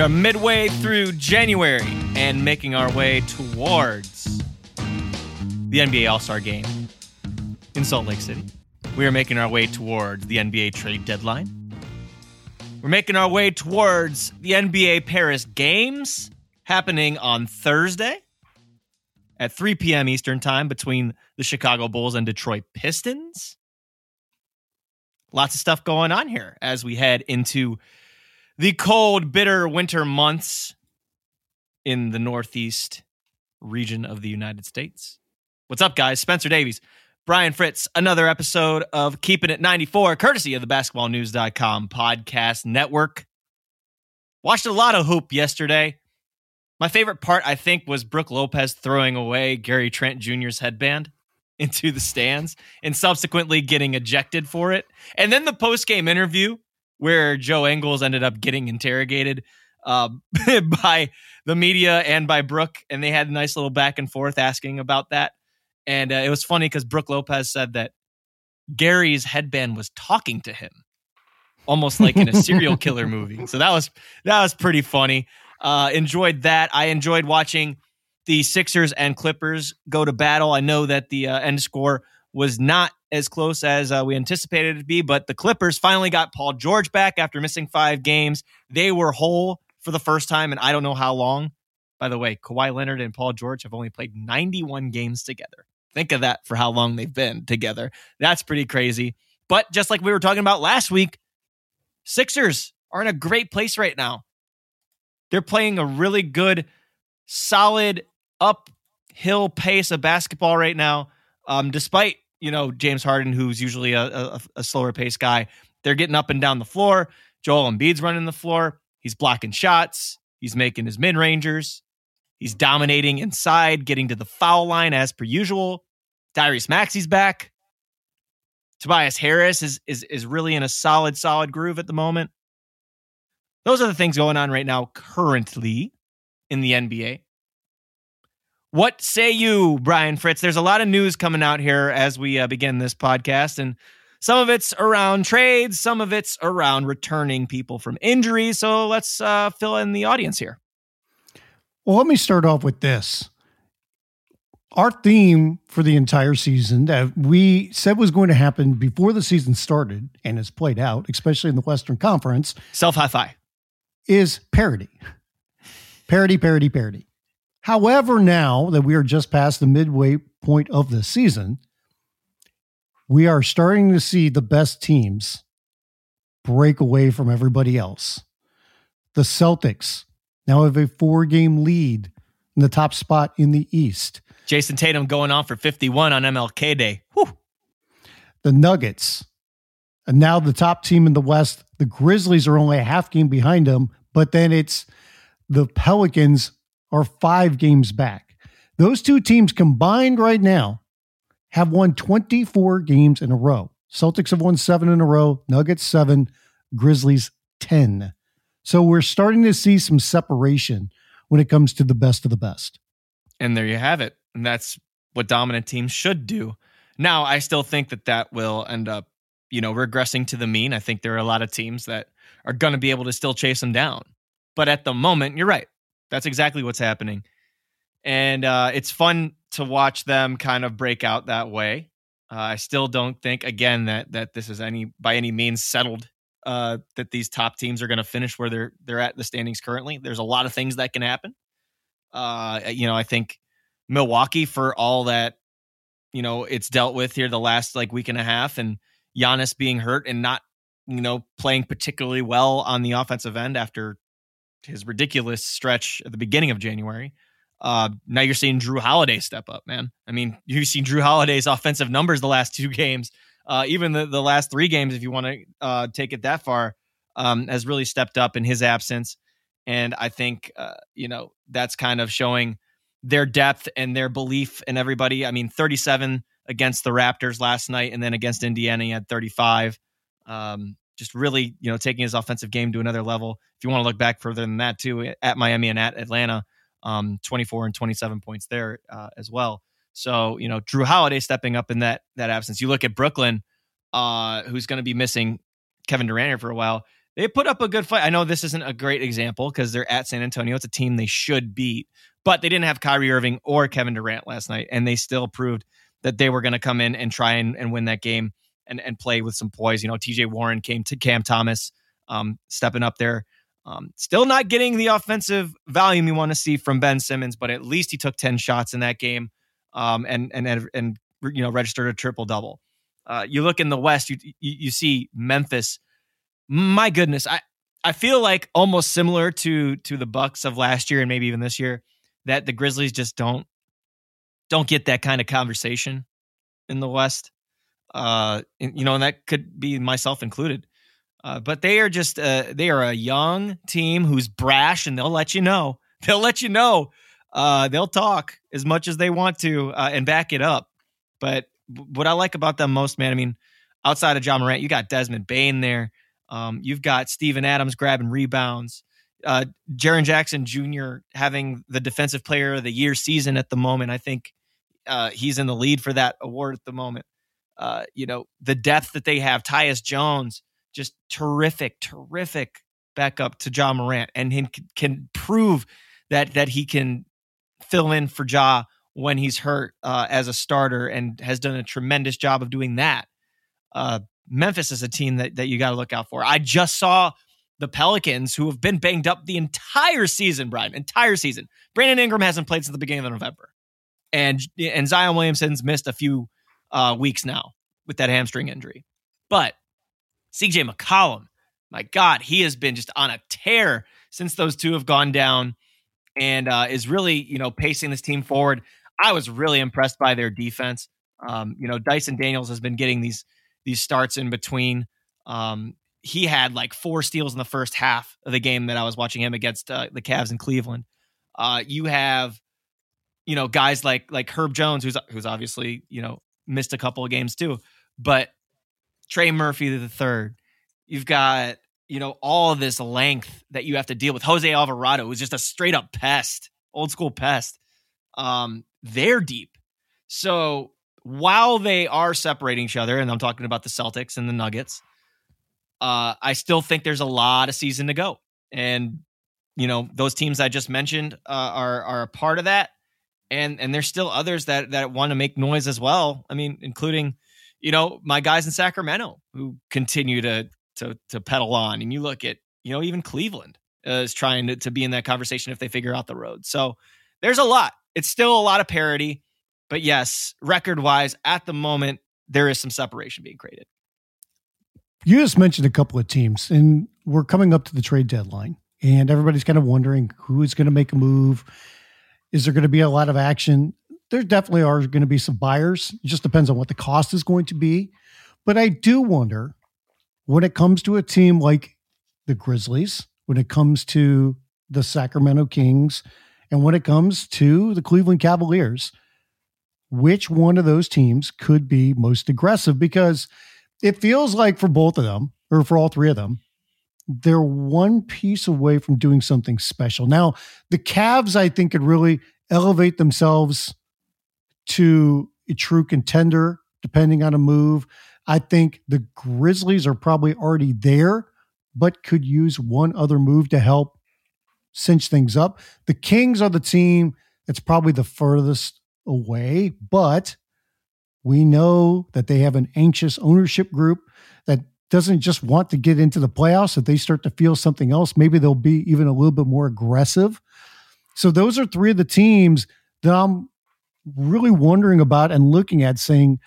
We are midway through January and making our way towards the NBA All Star game in Salt Lake City. We are making our way towards the NBA trade deadline. We're making our way towards the NBA Paris Games happening on Thursday at 3 p.m. Eastern Time between the Chicago Bulls and Detroit Pistons. Lots of stuff going on here as we head into the cold, bitter winter months in the Northeast region of the United States. What's up, guys? Spencer Davies, Brian Fritz, another episode of Keeping It 94, courtesy of the basketballnews.com podcast network. Watched a lot of hoop yesterday. My favorite part, I think, was Brook Lopez throwing away Gary Trent Jr.'s headband into the stands and subsequently getting ejected for it. And then the post game interview where Joe Ingles ended up getting interrogated uh, by the media and by Brook, and they had a nice little back and forth asking about that. And uh, it was funny because Brook Lopez said that Gary's headband was talking to him, almost like in a serial killer movie. So that was that was pretty funny. Uh, enjoyed that. I enjoyed watching the Sixers and Clippers go to battle. I know that the uh, end score was not as close as uh, we anticipated it to be, but the Clippers finally got Paul George back after missing five games. They were whole for the first time, and I don't know how long. By the way, Kawhi Leonard and Paul George have only played 91 games together. Think of that for how long they've been together. That's pretty crazy. But just like we were talking about last week, Sixers are in a great place right now. They're playing a really good, solid, uphill pace of basketball right now. Um, despite you know James Harden, who's usually a, a, a slower pace guy, they're getting up and down the floor. Joel Embiid's running the floor. He's blocking shots. He's making his mid rangers. He's dominating inside, getting to the foul line as per usual. Tyrese Maxey's back. Tobias Harris is is is really in a solid, solid groove at the moment. Those are the things going on right now currently in the NBA. What say you, Brian Fritz? There's a lot of news coming out here as we uh, begin this podcast, and some of it's around trades, some of it's around returning people from injuries. So let's uh, fill in the audience here. Well, let me start off with this. Our theme for the entire season that we said was going to happen before the season started and has played out, especially in the Western Conference. Self high five. Is parody. Parody, parody, parity. However, now that we are just past the midway point of the season, we are starting to see the best teams break away from everybody else. The Celtics now have a four game lead in the top spot in the East. Jayson Tatum going on for 51 on MLK Day. Whew. The Nuggets, and now the top team in the West. The Grizzlies are only a half game behind them, but then it's the Pelicans are five games back. Those two teams combined right now have won 24 games in a row. Celtics have won seven in a row, Nuggets seven, Grizzlies 10. So we're starting to see some separation when it comes to the best of the best. And there you have it. And that's what dominant teams should do. Now, I still think that that will end up, you know, regressing to the mean. I think there are a lot of teams that are going to be able to still chase them down. But at the moment, you're right. That's exactly what's happening. And uh, it's fun to watch them kind of break out that way. Uh, I still don't think, again, that that this is any by any means settled. Uh, that these top teams are going to finish where they're they're at the standings currently. There's a lot of things that can happen. Uh, you know, I think Milwaukee, for all that you know, it's dealt with here the last like week and a half, and Giannis being hurt and not you know playing particularly well on the offensive end after his ridiculous stretch at the beginning of January. Uh, now you're seeing Jrue Holiday step up, man. I mean, you've seen Jrue Holiday's offensive numbers the last two games. uh, even the, the last three games, if you want to uh, take it that far, um, has really stepped up in his absence. And I think, uh, you know, that's kind of showing their depth and their belief in everybody. I mean, 37 against the Raptors last night, and then against Indiana, he had 35. Um, just really, you know, taking his offensive game to another level. If you want to look back further than that, too, at Miami and at Atlanta, um, 24 and 27 points there uh, as well. So, you know, Jrue Holiday stepping up in that that absence. You look at Brooklyn, uh, who's going to be missing Kevin Durant here for a while. They put up a good fight. I know this isn't a great example because they're at San Antonio. It's a team they should beat, but they didn't have Kyrie Irving or Kevin Durant last night, and they still proved that they were going to come in and try and, and win that game and, and play with some poise. You know, TJ Warren came to Cam Thomas, um, stepping up there. Um, still not getting the offensive volume you want to see from Ben Simmons, but at least he took 10 shots in that game um, and, and, and, and, you know, registered a triple double. Uh, you look in the West, you, you, you see Memphis. My goodness, I, I feel like almost similar to to the Bucks of last year and maybe even this year that the Grizzlies just don't don't get that kind of conversation in the West. Uh, you know, and that could be myself included. Uh, but they are just uh, they are a young team who's brash, and they'll let you know. They'll let you know. Uh, they'll talk as much as they want to uh, and back it up. But what I like about them most, man, I mean, outside of Ja Morant, you got Desmond Bane there. Um, you've got Steven Adams grabbing rebounds. Uh, Jaren Jackson Jr. having the Defensive Player of the Year season at the moment. I think uh, he's in the lead for that award at the moment. Uh, you know, the depth that they have, Tyus Jones, just terrific, terrific backup to Ja Morant, and he can prove that that he can fill in for Ja when he's hurt uh, as a starter, and has done a tremendous job of doing that. Uh, Memphis is a team that that you got to look out for. I just saw the Pelicans, who have been banged up the entire season, Brian, entire season. Brandon Ingram hasn't played since the beginning of November and and Zion Williamson's missed a few uh, weeks now with that hamstring injury. But CJ McCollum, my God, he has been just on a tear since those two have gone down, and uh, is really you know pacing this team forward. I was really impressed by their defense. Um, you know, Dyson Daniels has been getting these these starts in between. Um, he had like four steals in the first half of the game that I was watching him against uh, the Cavs in Cleveland. Uh, you have you know, guys like like Herb Jones, who's who's obviously you know missed a couple of games too, but Trey Murphy the third. You've got you know all this length that you have to deal with. Jose Alvarado, who's just a straight up pest, old school pest. Um, they're deep. So while they are separating each other, and I'm talking about the Celtics and the Nuggets, uh, I still think there's a lot of season to go. And you know those teams I just mentioned uh, are are a part of that and and there's still others that that want to make noise as well. I mean, including you know my guys in Sacramento who continue to to to pedal on. And you look at you know even Cleveland uh, is trying to, to be in that conversation if they figure out the road. So there's a lot. It's still a lot of parity, but yes, record wise, at the moment there is some separation being created. You just mentioned a couple of teams, and we're coming up to the trade deadline, and everybody's kind of wondering who is going to make a move is there going to be a lot of action? There definitely are going to be some buyers. It just depends on what the cost is going to be. But I do wonder when it comes to a team like the Grizzlies, when it comes to the Sacramento Kings, and when it comes to the Cleveland Cavaliers, which one of those teams could be most aggressive? Because it feels like for both of them, or for all three of them, they're one piece away from doing something special. Now, the Cavs, I think, could really elevate themselves to a true contender, depending on a move. I think the Grizzlies are probably already there, but could use one other move to help cinch things up. The Kings are the team that's probably the furthest away, but we know that they have an anxious ownership group that doesn't just want to get into the playoffs, if they start to feel something else, maybe they'll be even a little bit more aggressive. So those are three of the teams that I'm really wondering about and looking at saying,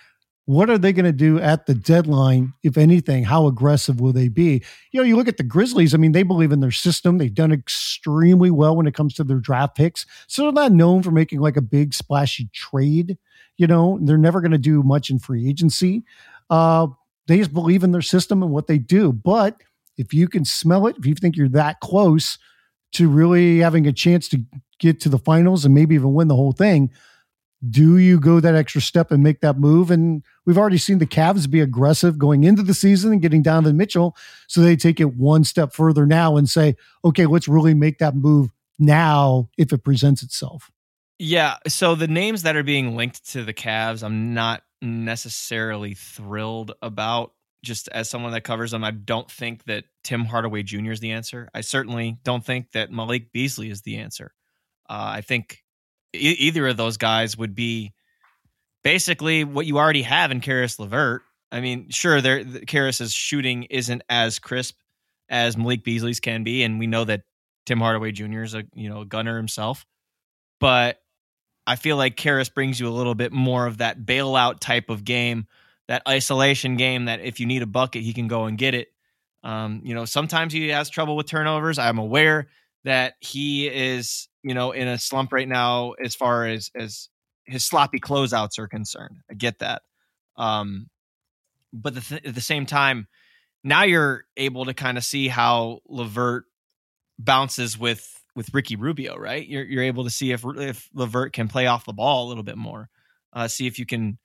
what are they going to do at the deadline, if anything? How aggressive will they be? You know, you look at the Grizzlies, I mean, they believe in their system. They've done extremely well when it comes to their draft picks. So they're not known for making like a big splashy trade. You know, they're never going to do much in free agency. Uh, they just believe in their system and what they do. But if you can smell it, if you think you're that close to really having a chance to get to the finals and maybe even win the whole thing, do you go that extra step and make that move? And we've already seen the Cavs be aggressive going into the season and getting Donovan Mitchell. So they take it one step further now and say, okay, let's really make that move now if it presents itself. Yeah. So the names that are being linked to the Cavs, I'm not necessarily thrilled about. Just as someone that covers them, I don't think that Tim Hardaway Jr. is the answer. I certainly don't think that Malik Beasley is the answer. Uh, I think e- either of those guys would be basically what you already have in Caris LeVert. I mean, sure, there Caris's shooting isn't as crisp as Malik Beasley's can be, and we know that Tim Hardaway Jr. is a you know a gunner himself, but I feel like Caris brings you a little bit more of that bailout type of game, that isolation game that if you need a bucket, he can go and get it. Um, you know, sometimes he has trouble with turnovers. I'm aware that he is, you know, in a slump right now as far as as his sloppy closeouts are concerned. I get that. Um, but the th- at the same time, now you're able to kind of see how LeVert bounces with with Ricky Rubio, right? You're you're able to see if if LeVert can play off the ball a little bit more, uh, see if you can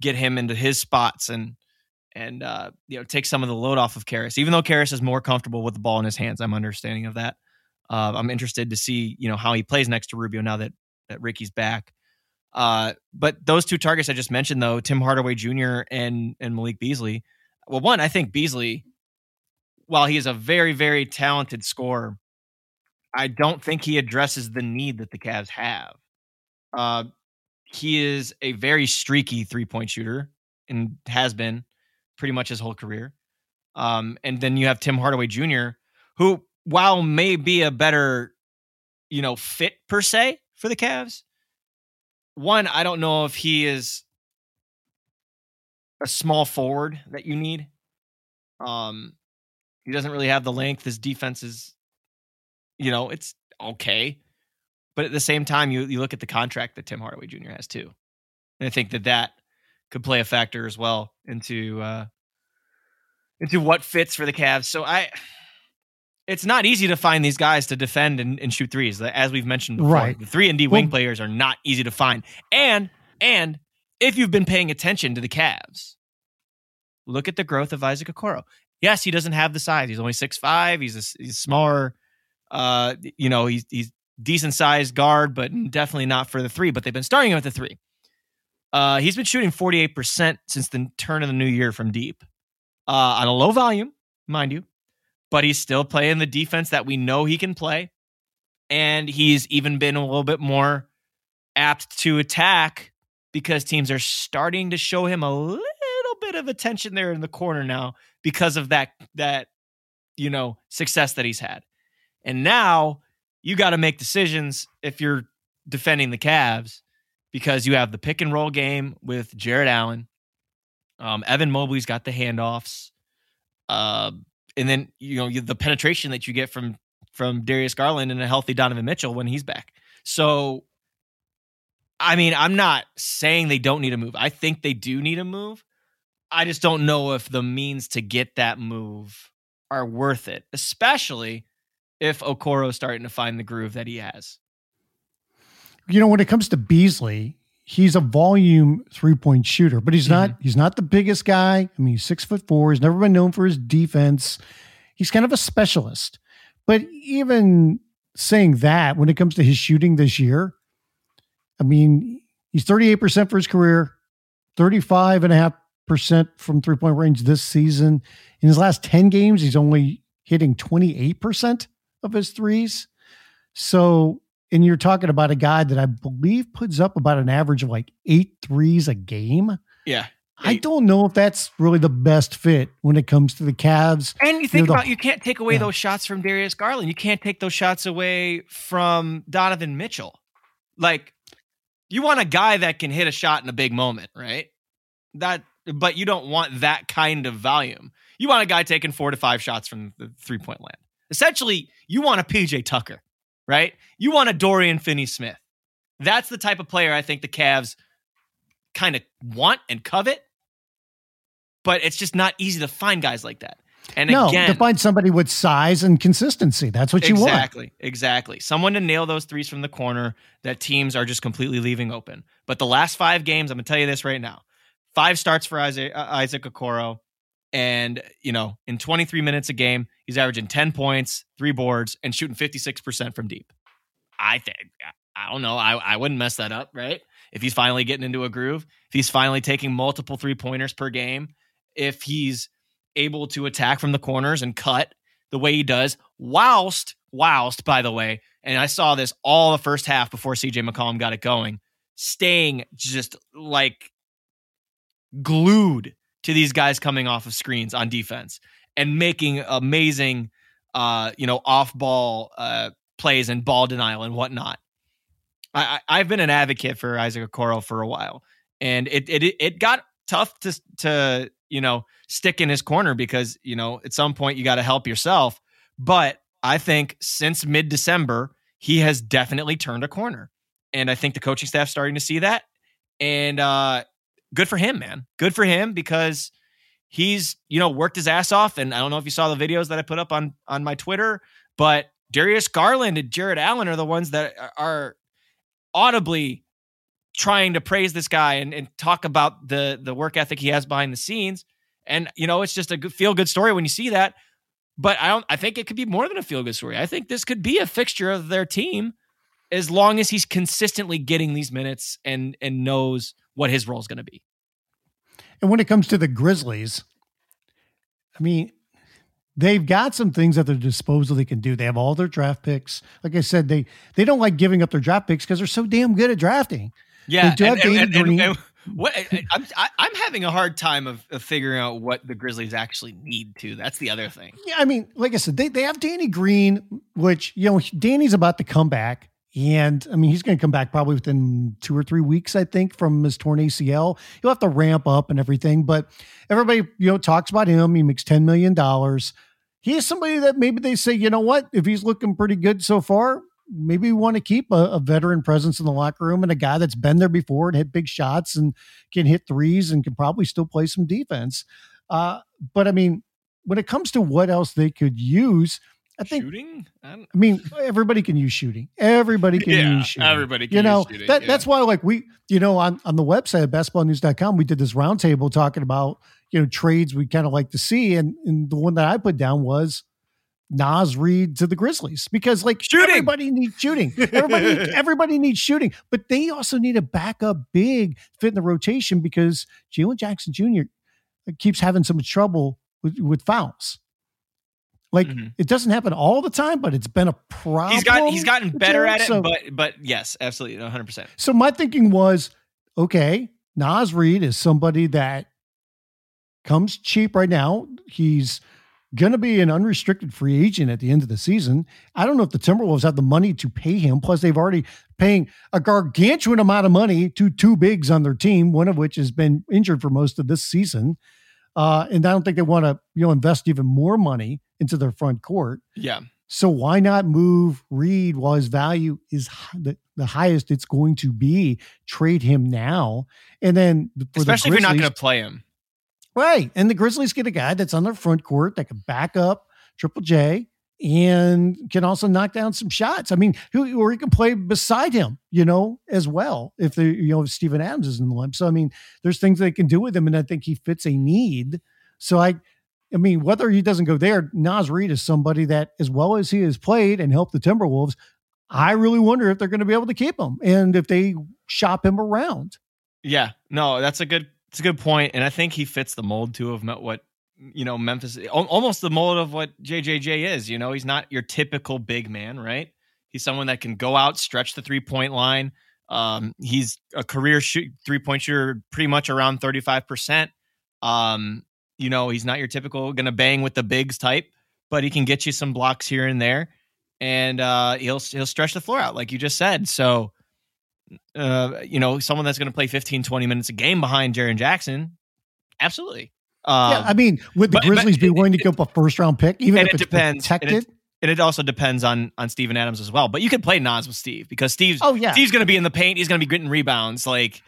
get him into his spots and and uh, you know take some of the load off of Caris. Even though Caris is more comfortable with the ball in his hands, I'm understanding of that. Uh, I'm interested to see you know how he plays next to Rubio now that that Ricky's back. Uh, but those two targets I just mentioned, though, Tim Hardaway Jr. and and Malik Beasley. Well, one, I think Beasley, while he is a very very talented scorer, I don't think he addresses the need that the Cavs have. Uh, he is a very streaky three point shooter and has been pretty much his whole career. Um, and then you have Tim Hardaway Jr., who, while may be a better, you know, fit per se for the Cavs, one, I don't know if he is a small forward that you need. Um, he doesn't really have the length. His defense is you know, it's okay. But at the same time, you you look at the contract that Tim Hardaway Jr. has too, and I think that that could play a factor as well into uh, into what fits for the Cavs. So I, it's not easy to find these guys to defend and, and shoot threes, as we've mentioned before. Right. The three and D wing well, players are not easy to find, and and if you've been paying attention to the Cavs, look at the growth of Isaac Okoro. Yes, he doesn't have the size. He's only six five. He's a, he's smaller uh, you know, he's he's decent sized guard, but definitely not for the three. But they've been starting him at the three. Uh, he's been shooting 48% since the turn of the new year from deep uh, on a low volume, mind you, but he's still playing the defense that we know he can play. And he's even been a little bit more apt to attack because teams are starting to show him a little bit of attention there in the corner now because of that that you know success that he's had. And now you got to make decisions if you're defending the Cavs because you have the pick and roll game with Jarrett Allen. Um, Evan Mobley's got the handoffs. Uh, and then you know the penetration that you get from from Darius Garland and a healthy Donovan Mitchell when he's back. So, I mean, I'm not saying they don't need a move. I think they do need a move. I just don't know if the means to get that move are worth it, especially if Okoro's starting to find the groove that he has. You know, when it comes to Beasley, he's a volume three point shooter, but he's not mm-hmm. he's not the biggest guy. I mean, he's six foot four. He's never been known for his defense. He's kind of a specialist. But even saying that, when it comes to his shooting this year, I mean, he's 38% for his career, 35.5% from three point range this season. In his last 10 games, he's only hitting 28% of his threes. So, and you're talking about a guy that I believe puts up about an average of like eight threes a game. Yeah. Eight. I don't know if that's really the best fit when it comes to the Cavs. And you think you know, about the, you can't take away yeah. those shots from Darius Garland. You can't take those shots away from Donovan Mitchell. Like you want a guy that can hit a shot in a big moment, right? That but you don't want that kind of volume. You want a guy taking 4 to 5 shots from the three-point land. Essentially, you want a PJ Tucker, right? You want a Dorian Finney Smith. That's the type of player I think the Cavs kind of want and covet. but it's just not easy to find guys like that. And no, again, to find somebody with size and consistency. That's what you want. Exactly. Exactly. Someone to nail those threes from the corner that teams are just completely leaving open. But the last five games, I'm going to tell you this right now five starts for Isaac, uh, Isaac Okoro. And, you know, in 23 minutes a game, he's averaging 10 points, three boards, and shooting 56% from deep. I think, I don't know. I, I wouldn't mess that up, right? If he's finally getting into a groove, if he's finally taking multiple three pointers per game, if he's able to attack from the corners and cut the way he does, whilst, whilst, by the way, and I saw this all the first half before CJ McCollum got it going, staying just like glued to these guys coming off of screens on defense and making amazing, uh, you know, off ball uh, plays and ball denial and whatnot. I, I, have been an advocate for Isaac Okoro for a while, and it it it got tough to to you know stick in his corner because you know at some point you got to help yourself. But I think since mid December he has definitely turned a corner, and I think the coaching staff starting to see that, and uh, good for him, man. Good for him because he's you know worked his ass off, and I don't know if you saw the videos that I put up on on my Twitter, but Darius Garland and Jarrett Allen are the ones that are audibly trying to praise this guy and, and talk about the the work ethic he has behind the scenes. And you know, it's just a good, feel good story when you see that. But I don't. I think it could be more than a feel good story. I think this could be a fixture of their team as long as he's consistently getting these minutes and and knows what his role is going to be. And when it comes to the Grizzlies, I mean, they've got some things at their disposal they can do. They have all their draft picks. Like I said, they they don't like giving up their draft picks because they're so damn good at drafting. Yeah, they do have and, and, Green. and, what I'm I, I'm having a hard time of, of figuring out what the Grizzlies actually need to. That's the other thing. Yeah, I mean, like I said, they, they have Danny Green, which you know Danny's about to come back. And I mean, he's going to come back probably within two or three weeks, I think, from his torn ACL. He'll have to ramp up and everything. But everybody, you know, talks about him. He makes $10 million. He is somebody that maybe they say, you know what, if he's looking pretty good so far, maybe we want to keep a, a, veteran presence in the locker room and a guy that's been there before and hit big shots and can hit threes and can probably still play some defense. Uh, but I mean, when it comes to what else they could use, I think shooting. I, I, mean, everybody can use shooting. Everybody can yeah, use shooting. Everybody can you know, shooting, That, yeah. That's why, like, we, you know, on, on the website at basketballnews.com, we did this roundtable talking about, you know, trades we kind of like to see. And, and the one that I put down was Naz Reid to the Grizzlies because, like, shooting. everybody needs shooting. Everybody, everybody needs shooting, but they also need a backup big fit in the rotation because Jaren Jackson Jr. keeps having some trouble with, with fouls. Like mm-hmm. it doesn't happen all the time, but it's been a problem. He's got he's gotten better at it, so, but but yes, absolutely, one hundred percent. So my thinking was, okay, Naz Reid is somebody that comes cheap right now. He's going to be an unrestricted free agent at the end of the season. I don't know if the Timberwolves have the money to pay him. Plus, they've already paying a gargantuan amount of money to two bigs on their team, one of which has been injured for most of this season. Uh, and I don't think they want to, you know, invest even more money into their front court. Yeah. So why not move Reid while his value is the, the highest it's going to be? Trade him now, and then especially the if you're not going to play him, right? And the Grizzlies get a guy that's on their front court that can back up Triple J and can also knock down some shots. I mean, or he can play beside him, you know, as well. If the you know if Steven Adams is in the limp, so I mean, there's things they can do with him, and I think he fits a need. So I, I mean, whether he doesn't go there, Naz Reid is somebody that, as well as he has played and helped the Timberwolves, I really wonder if they're going to be able to keep him and if they shop him around. Yeah, no, that's a good, it's a good point, and I think he fits the mold too of what you know, Memphis, almost the mold of what JJJ is. You know, he's not your typical big man, right? He's someone that can go out, stretch the three point line. Um, he's a career shoot, three point shooter, pretty much around 35%. Um, you know, he's not your typical going to bang with the bigs type, but he can get you some blocks here and there. And uh, he'll he'll stretch the floor out, like you just said. So, uh, you know, someone that's going to play 15, 20 minutes a game behind Jaren Jackson, absolutely. Um, yeah, I mean, would the but, Grizzlies but, be willing to give up a first round pick, even if it it's depends. protected? And it, also depends on on Steven Adams as well. But you can play Naz with Steve because Steve's oh yeah Steve's going to be in the paint. He's going to be getting rebounds. Like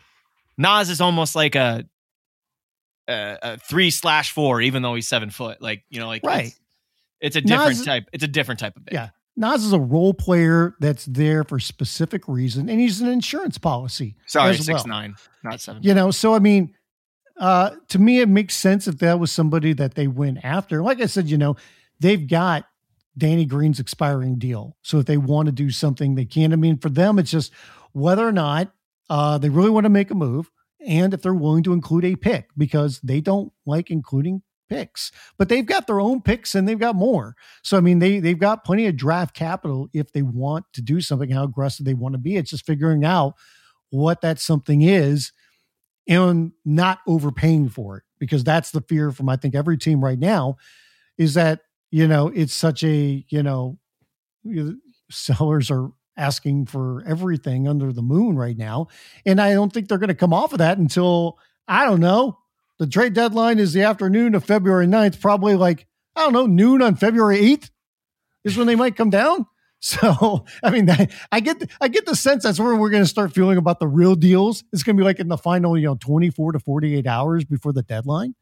Naz is almost like a a, a three slash four, even though he's seven foot. Like you know, like Right. It's, it's a different Naz- type. It's a different type of big. Yeah. Naz is a role player that's there for specific reason, and he's an insurance policy. Sorry, six well. nine, not seven. You know, so I mean, uh, to me, it makes sense if that was somebody that they went after. Like I said, you know, they've got Danny Green's expiring deal. So if they want to do something, they can. I mean, for them, it's just whether or not uh, they really want to make a move and if they're willing to include a pick because they don't like including picks. But they've got their own picks and they've got more. So I mean, they they've got plenty of draft capital if they want to do something, how aggressive they want to be. It's just figuring out what that something is and not overpaying for it because that's the fear from I think every team right now is that you know it's such a you know sellers are asking for everything under the moon right now. And I don't think they're going to come off of that until I don't know the trade deadline is the afternoon of February 9th probably like I don't know noon on February 8th is when they might come down so I mean, I get I get the sense that's where we're going to start feeling about the real deals. It's going to be like in the final, you know, twenty four to forty eight hours before the deadline.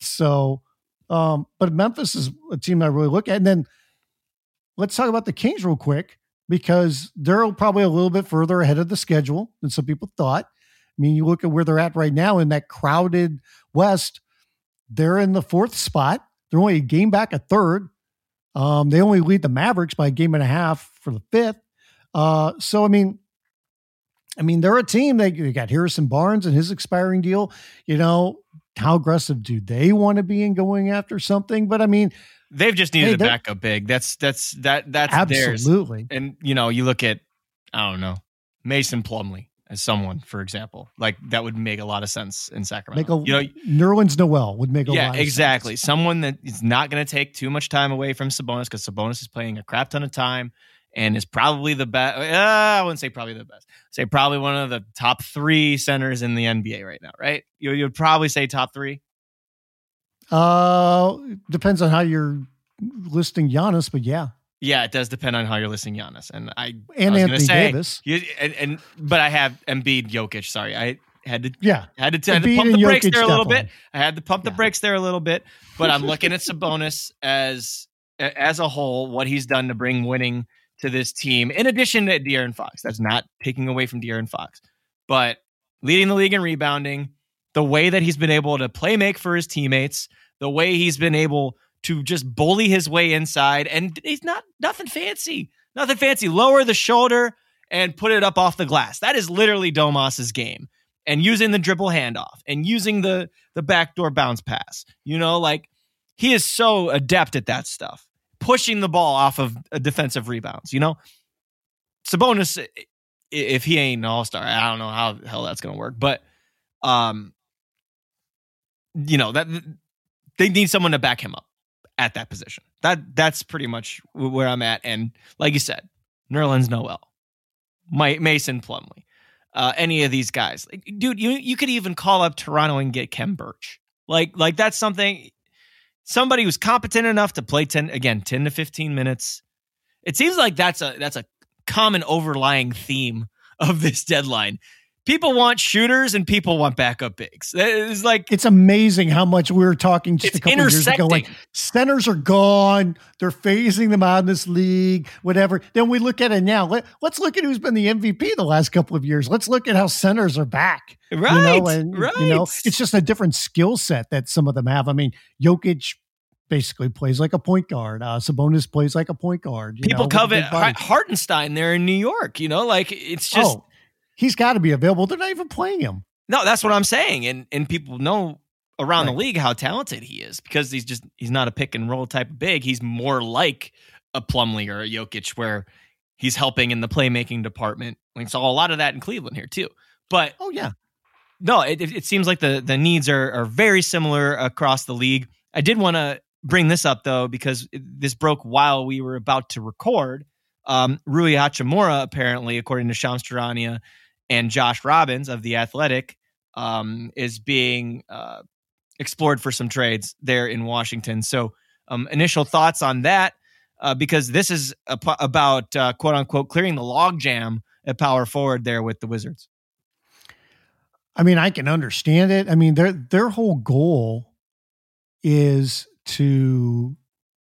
So, um, but Memphis is a team I really look at. And then let's talk about the Kings real quick because they're probably a little bit further ahead of the schedule than some people thought. I mean, you look at where they're at right now in that crowded West. They're in the fourth spot. They're only a game back a third. Um, they only lead the Mavericks by a game and a half for the fifth. Uh, so I mean, I mean, they're a team. They, they got Harrison Barnes and his expiring deal. You know, how aggressive do they want to be in going after something? But I mean, They've just needed Hey, a backup big. That's that's that that's theirs. absolutely. And you know, you look at I don't know Mason Plumlee as someone, for example, like that would make a lot of sense in Make Sacramento. a you know, Nerlens Noel would make a yeah, lot of exactly. sense. Someone that is not going to take too much time away from Sabonis because Sabonis is playing a crap ton of time and is probably the best. Uh, I wouldn't say probably the best. Say probably one of the top three centers in the NBA right now. Right? You you'd probably say top three. Uh, depends on how you're listing Giannis, but yeah, Yeah, it does depend on how you're listing Giannis, and I and I Anthony say, Davis. You, and, and but I have Embiid, Jokic. Sorry, I had to Yeah, had to, had to pump the brakes there a little bit. I had to pump the Yeah. brakes there a little bit, but I'm looking at Sabonis as as a whole, what he's done to bring winning to this team. In addition to De'Aaron Fox, that's not taking away from De'Aaron Fox, but leading the league in rebounding, the way that he's been able to play make for his teammates, the way he's been able to just bully his way inside, and he's not nothing fancy, nothing fancy. Lower the shoulder and put it up off the glass. That is literally Domas's game and using the dribble handoff and using the the backdoor bounce pass. You know, like he is so adept at that stuff, pushing the ball off of uh, defensive rebounds. You know, Sabonis, if he ain't an all star, I don't know how the hell that's gonna work. But, um, you know that they need someone to back him up at that position. That that's pretty much where I'm at. And like you said, Nerlens Noel, My, Mason Plumlee uh, any of these guys. Like, dude, you you could even call up Toronto and get Khem Birch. Like like that's something somebody who's competent enough to play 10 again 10 to 15 minutes. It seems like that's a that's a common overlying theme of this deadline. People want shooters and people want backup bigs. It's like it's amazing how much we were talking just a couple of years ago. Like centers are gone, they're phasing them out in this league, whatever. Then we look at it now. Let, let's look at who's been the MVP the last couple of years. Let's look at how centers are back. right, you know, and right. you know, it's just a different skill set that some of them have. I mean, Jokic basically plays like a point guard. Uh, Sabonis plays like a point guard. you people know, covet. Hartenstein there in New York. You know, like it's just oh, he's got to be available. They're not even playing him. No, that's what I'm saying, and and people know around the league how talented he is because he's just he's not a pick and roll type of big. He's more like a Plumlee or a Jokic, where he's helping in the playmaking department. We saw a lot of that in Cleveland here too. But Oh yeah, no, it, it it seems like the the needs are are very similar across the league. I did want to bring this up though because this broke while we were about to record. Um, Rui Hachimura apparently, according to Shams Charania and Josh Robbins of the Athletic, um, is being uh, explored for some trades there in Washington. So, um, initial thoughts on that uh, because this is about uh, quote unquote clearing the logjam at power forward there with the Wizards. I mean, I can understand it. I mean, their their whole goal is to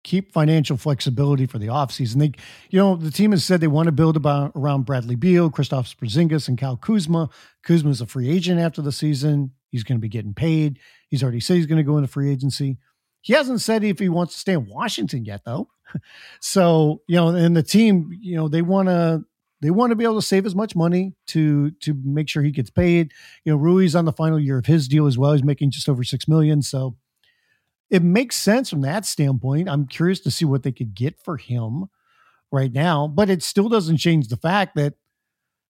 keep financial flexibility for the offseason. They, you know, the team has said they want to build about around Bradley Beal, Kristaps Porzingis, and Cal Kuzma. Kuzma's a free agent after the season. He's going to be getting paid. He's already said he's going to go into free agency. He hasn't said if he wants to stay in Washington yet, though. so, you know, and the team, you know, they want to they want to be able to save as much money to to make sure he gets paid. You know, Rui's on the final year of his deal as well. He's making just over six million. So it makes sense from that standpoint. I'm curious to see what they could get for him right now, but it still doesn't change the fact that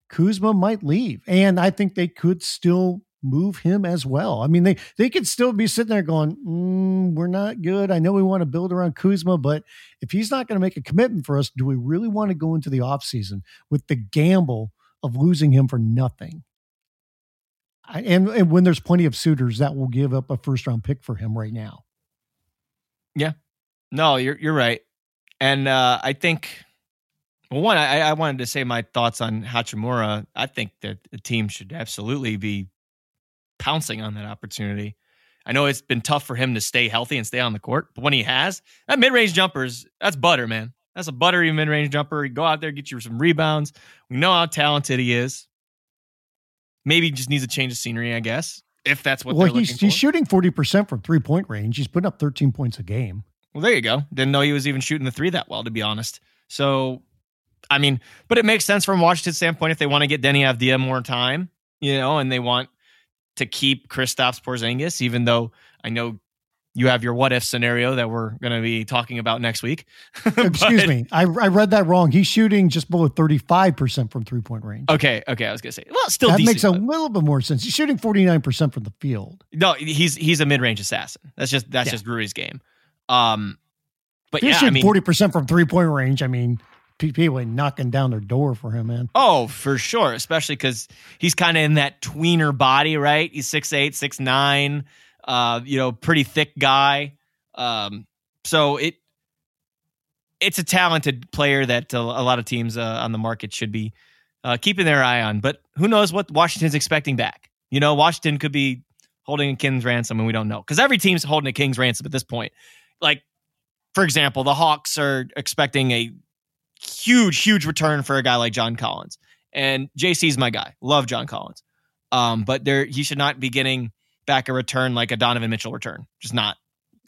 Kuzma might leave. And I think they could still move him as well. I mean, they they could still be sitting there going, mm, "We're not good. I know we want to build around Kuzma, but if he's not going to make a commitment for us, do we really want to go into the offseason with the gamble of losing him for nothing?" And, and when there's plenty of suitors that will give up a first round pick for him right now. Yeah, no, you're you're right, and uh, I think well, one, I, I wanted to say my thoughts on Hachimura. I think that the team should absolutely be pouncing on that opportunity. I know it's been tough for him to stay healthy and stay on the court, but when he has, that mid range jumpers, that's butter, man. That's a buttery mid range jumper. Go out there, get you some rebounds. We know how talented he is. Maybe he just needs a change of scenery, I guess, if that's what well, he's, he's shooting 40% from three point range. He's putting up 13 points a game. Well, there you go. Didn't know he was even shooting the three that well, to be honest. So, I mean, but it makes sense from Washington's standpoint if they want to get Deni Avdija more time, you know, and they want to keep Kristaps Porzingis, even though I know you have your what if scenario that we're going to be talking about next week. Excuse me. I, I read that wrong. He's shooting just below 35% from three point range. Okay. Okay. I was going to say, well, still that decent, makes a but... little bit more sense. He's shooting 49% from the field. No, he's, he's a mid range assassin. That's just, that's yeah. just Rui's game. Um, but if yeah, I mean, 40% from three point range. I mean, people knocking down their door for him, man. Oh, for sure. Especially because he's kind of in that tweener body, right? He's six eight, six nine, uh, you know, pretty thick guy. Um, so it it's a talented player that a lot of teams uh, on the market should be uh, keeping their eye on. But who knows what Washington's expecting back? You know, Washington could be holding a king's ransom, and we don't know because every team's holding a king's ransom at this point. Like, for example, the Hawks are expecting a huge, huge return for a guy like John Collins. And JC's my guy. Love John Collins. Um, but there he should not be getting back a return like a Donovan Mitchell return. Just not.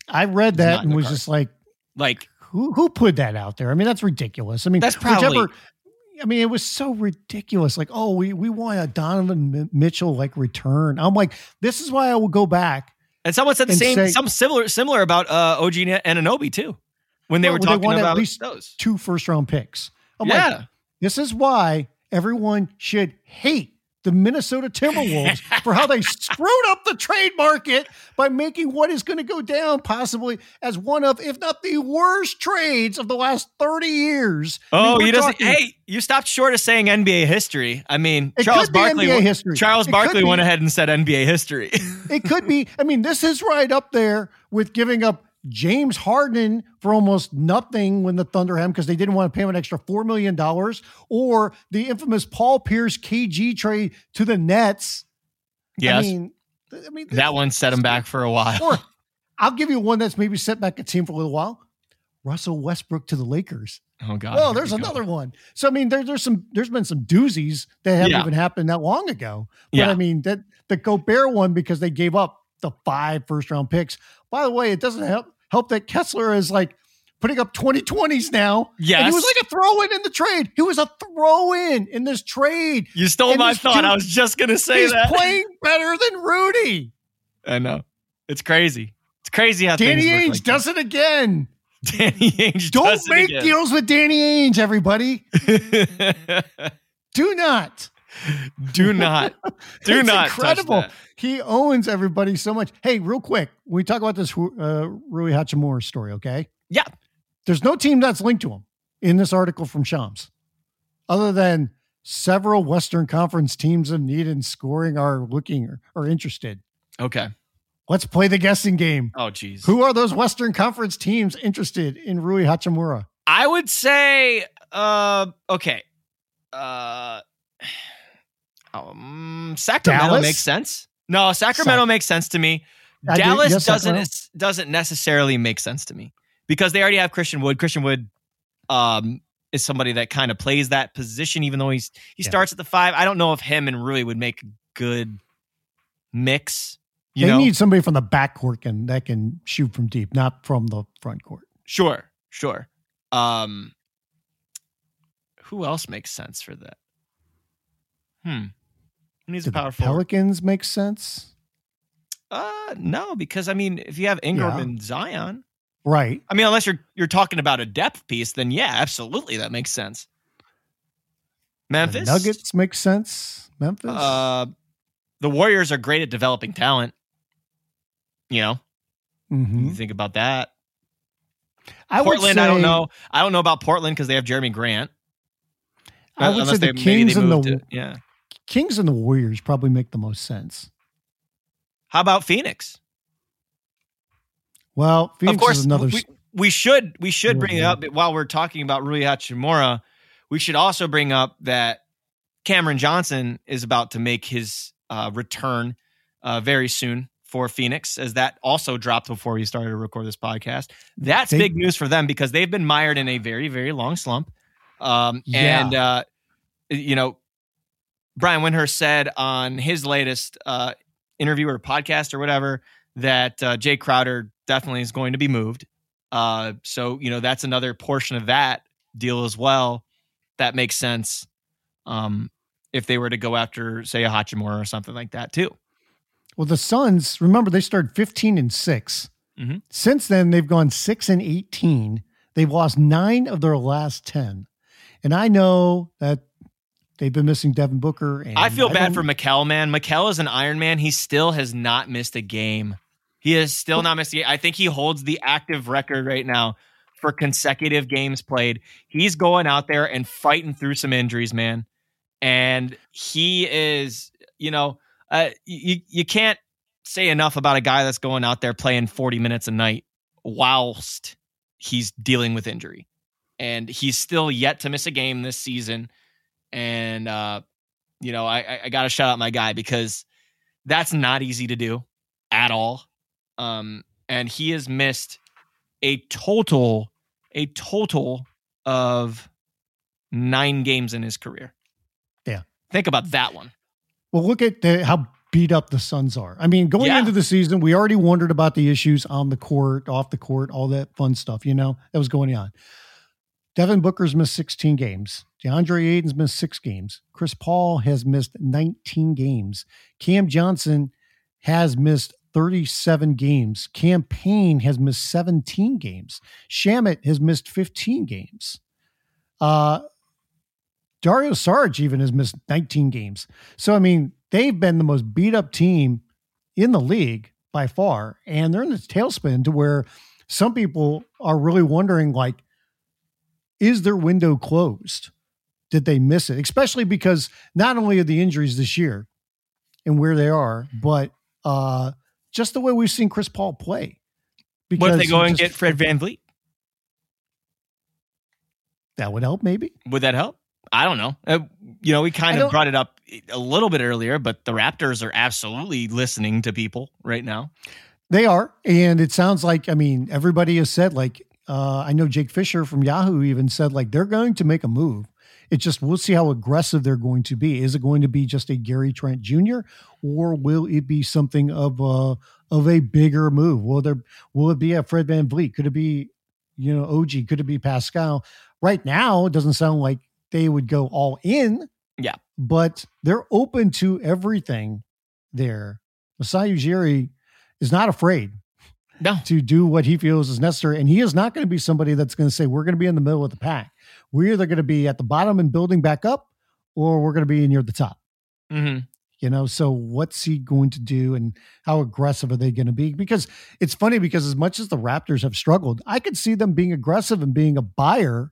I read that and was card. just like like who who put that out there? I mean, that's ridiculous. I mean, that's probably whichever, I mean, it was so ridiculous. Like, oh, we we want a Donovan Mitchell like return. I'm like, this is why I will go back. And someone said the same, say, some similar similar about uh, OG Anunoby too when they well, were talking they about at least those. two first round picks. I'm yeah. Like, this is why everyone should hate the Minnesota Timberwolves for how they screwed up the trade market by making what is going to go down possibly as one of, if not the worst trades of the last 30 years. Oh, I mean, oh, you doesn't. Hey, you stopped short of saying NBA history. I mean, Charles Barkley. NBA history. Charles it Barkley went ahead and said NBA history. it could be. I mean, this is right up there with giving up James Harden for almost nothing when the Thunder had him because they didn't want to pay him an extra $4 million, or the infamous Paul Pierce KG trade to the Nets. Yes. I mean, I mean that one set him back for a while. Or I'll give you one that's maybe set back a team for a little while. Russell Westbrook to the Lakers. Oh God! Oh, there's another go. one. So I mean, there, there's some, there's been some doozies that haven't yeah. even happened that long ago. But yeah. I mean, that the Gobert one because they gave up the five first round picks. By the way, it doesn't help help that Kessler is like putting up 2020s now. Yes. And he was like a throw in in the trade. He was a throw in in this trade. You stole and my thought. Dude, I was just going to say he's that. He's playing better than Rudy. I know. It's crazy. It's crazy how Danny Ainge like does it again. Danny Ainge Don't make deals with Danny Ainge, everybody. Do not. Do not. Do not. Incredible. He owns everybody so much. Hey, real quick, we talk about this uh, Rui Hachimura story, okay? Yeah. There's no team that's linked to him in this article from Shams, other than several Western Conference teams of need in scoring are looking or, or interested. Okay. Let's play the guessing game. Oh, geez. Who are those Western Conference teams interested in Rui Hachimura? I would say, uh, okay. Uh, Um, Sacramento Dallas? makes sense. No, Sacramento Sac- makes sense to me. I do- Dallas yes, doesn't Sacramento. doesn't necessarily make sense to me because they already have Christian Wood. Christian Wood um, is somebody that kind of plays that position, even though he's he Yeah. starts at the five. I don't know if him and Rui would make a good mix. You they know, need somebody from the backcourt can that can shoot from deep, not from the front court. sure, sure. Um, who else makes sense for that? Hmm. Who needs Do a the power forward? Pelicans make sense? Uh, no, because I mean, if you have Ingram Yeah. and Zion, Right. I mean, unless you're you're talking about a depth piece, then yeah, absolutely, that makes sense. The Memphis Nuggets make sense. Memphis. Uh, the Warriors are great at developing talent. You know, Mhm. you think about that. I Portland, I don't know. I don't know about Portland because they have Jerami Grant. I would Unless say the they- Kings and the to- yeah. Kings and the Warriors probably make the most sense. How about Phoenix? Well, Phoenix of course, is another. we, we should we should bring it up while we're talking about Rui Hachimura. We should also bring up that Cameron Johnson is about to make his uh, return uh, very soon for Phoenix, as that also dropped before we started to record this podcast. That's They- big news for them because they've been mired in a very very long slump. Um, Yeah. and uh, you know, Brian Windhorst said on his latest uh, interview or podcast or whatever that uh, Jae Crowder definitely is going to be moved. Uh, so you know that's another portion of that deal as well. That makes sense. Um, if they were to go after, say, a Hachimura or something like that too. well, the Suns. Remember, they started fifteen and 6 Mhm. Since then, they've gone six and eighteen. They've lost nine of their last ten, and I know that they've been missing Devin Booker. And I feel bad for Mikal, man. Mikal is an Iron Man. He still has not missed a game. He has still not missed a game. I think he holds the active record right now for consecutive games played. He's going out there and fighting through some injuries, man. And he is, you know, uh, you you can't say enough about a guy that's going out there playing 40 minutes a night whilst he's dealing with injury. And he's still yet to miss a game this season. And uh, you know, I, I, I got to shout out my guy because that's not easy to do at all. Um, and he has missed a total, a total of nine games in his career. Yeah. Think about that one. Well, look at the, how beat up the Suns are. I mean, going Yeah. into the season, we already wondered about the issues on the court, off the court, all that fun stuff, you know, that was going on. Devin Booker's missed 16 games. DeAndre Ayton's missed six games. Chris Paul has missed 19 games. Cam Johnson has missed 37 games. Cam Payne has missed 17 games. Shamet has missed 15 games. Uh, Dario Saric even has missed 19 games. So, I mean, they've been the most beat up team in the league by far. And they're in this tailspin to where some people are really wondering, like, is their window closed? Did they miss it? Especially because not only are the injuries this year and where they are, but uh, just the way we've seen Chris Paul play. What if they go and just- get Fred VanVleet? That would help, maybe. Would that help? I don't know. Uh, you know, we kind of brought it up a little bit earlier, but the Raptors are absolutely listening to people right now. They are. And it sounds like, I mean, everybody has said, like, uh, I know Jake Fisher from Yahoo even said, like, they're going to make a move. It's just, we'll see how aggressive they're going to be. Is it going to be just a Gary Trent Jr., or will it be something of a, of a bigger move? Will there, will it be a Fred VanVleet? Could it be, you know, OG? Could it be Pascal? Right now, it doesn't sound like they would go all in. Yeah. But they're open to everything there. Masai Ujiri is not afraid No, to do what he feels is necessary. And he is not going to be somebody that's going to say, we're going to be in the middle of the pack. We're either going to be at the bottom and building back up, or we're going to be near the top. hmm You know, so what's he going to do and how aggressive are they going to be? Because it's funny because as much as the Raptors have struggled, I could see them being aggressive and being a buyer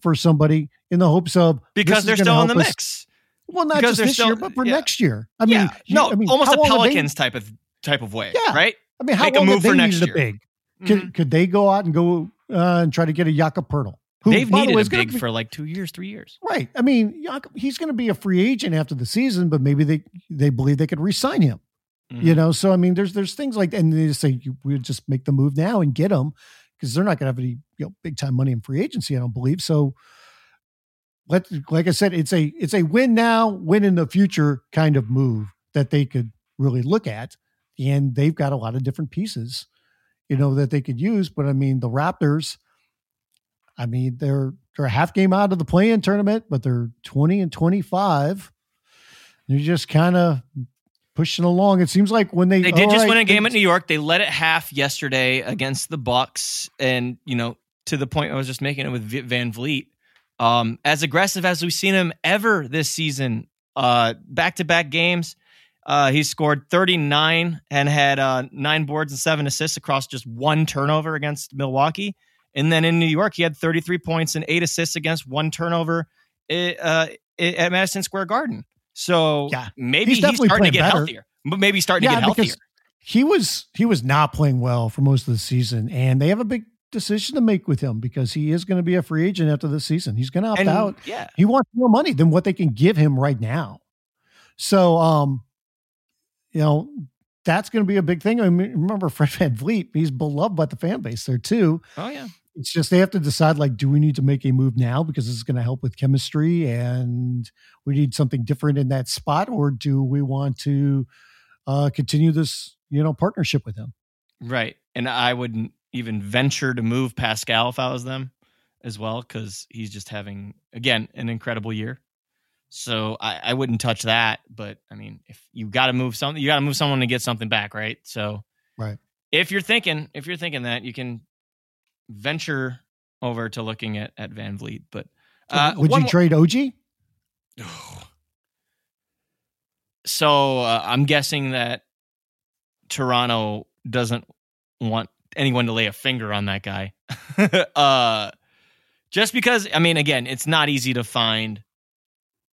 for somebody in the hopes of because they're still in the us- mix. Well, not Because just this still- year, but for yeah. next year. I mean, yeah, no, I mean, almost a long Pelicans type of type of way, Yeah. right? I mean, how make a move they for next year. big? Could, Mhm. could they go out and go uh, and try to get a Jakob Poeltl? Who, They've by the needed way, a big be- for like two years, three years. Right. I mean, he's going to be a free agent after the season, but maybe they they believe they could re-sign him. Mhm. You know, so I mean, there's there's things like, and they just say you- we'll just make the move now and get him because they're not going to have any you know big time money in free agency. I don't believe so. Let like I said, it's a it's a win now, win in the future kind of move that they could really look at, and they've got a lot of different pieces, you know, that they could use. But I mean, the Raptors, I mean, they're they're a half game out of the play-in tournament, but they're twenty and twenty-five. They're just kind of pushing along. It seems like when they They did just right, win a game at New York. They let it half yesterday against the Bucks, and you know, to the point I was just making it with VanVleet. Um, as aggressive as we've seen him ever this season, uh, back-to-back games, uh, he scored 39 and had uh, nine boards and seven assists across just one turnover against Milwaukee. And then in New York, he had 33 points and eight assists against one turnover uh, at Madison Square Garden. So Yeah. maybe He's he's, starting to get better. healthier. But maybe starting to get healthier. he was he was not playing well for most of the season, and they have a big decision to make with him because he is going to be a free agent after the season. He's going to opt And out. yeah, He wants more money than what they can give him right now. So, um, you know, that's going to be a big thing. I mean, remember Fred VanVleet, he's beloved by the fan base there too. oh yeah, It's just they have to decide like, do we need to make a move now because this is going to help with chemistry and we need something different in that spot, or do we want to uh, continue this, you know, partnership with him? right. And I wouldn't even venture to move Pascal if I was them as well because he's just having again an incredible year. So I, I wouldn't touch that. But I mean, if you got to move something, you got to move someone to get something back, right? So Right. If you're thinking, if you're thinking that, you can venture over to looking at at VanVleet. But uh, Would you more- trade OG? So uh, I'm guessing that Toronto doesn't want anyone to lay a finger on that guy. uh, just because, I mean, again, it's not easy to find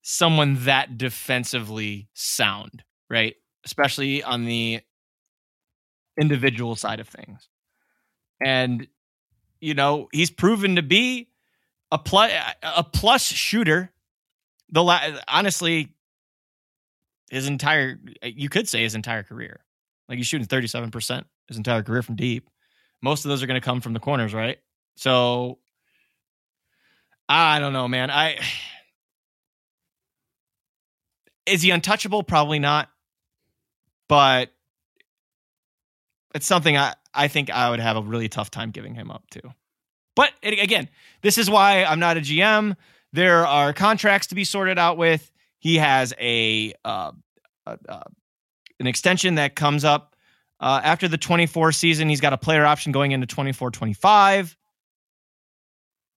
someone that defensively sound, right? Especially on the individual side of things. And, you know, he's proven to be a plus, a plus shooter. The la- honestly, his entire you could say his entire career. Like he's shooting 37% his entire career from deep. Most of those are going to come from the corners, right? So I don't know, man. I Is he untouchable? Probably not. But it's something I I think I would have a really tough time giving him up to. But it, again, this is why I'm not a GM. There are contracts to be sorted out with. He has a, uh, uh, uh, an extension that comes up uh, after the 24 season. He's got a player option going into 24 25.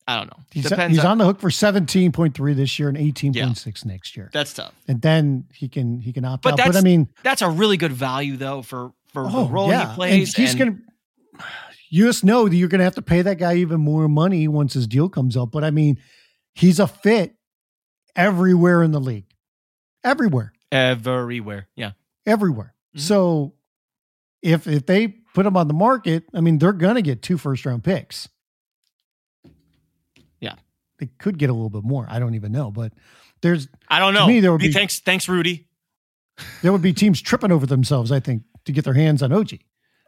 I don't know. He's, Depends. he's on, on the hook for 17.3 this year and 18.6 next year. that's tough. And then he can he can opt But out. But I mean, That's a really good value though for for oh, the role yeah. he plays. And he's and- going to you just know that you're going to have to pay that guy even more money once his deal comes up. But I mean, he's a fit everywhere in the league. Everywhere. everywhere. Yeah. Everywhere. Mhm. So if if they put him on the market, I mean, they're going to get two first round picks. Yeah. They could get a little bit more. I don't even know, but there's I don't know. me, there would be- thanks, thanks, Rudy. there would be teams tripping over themselves, I think, to get their hands on OG.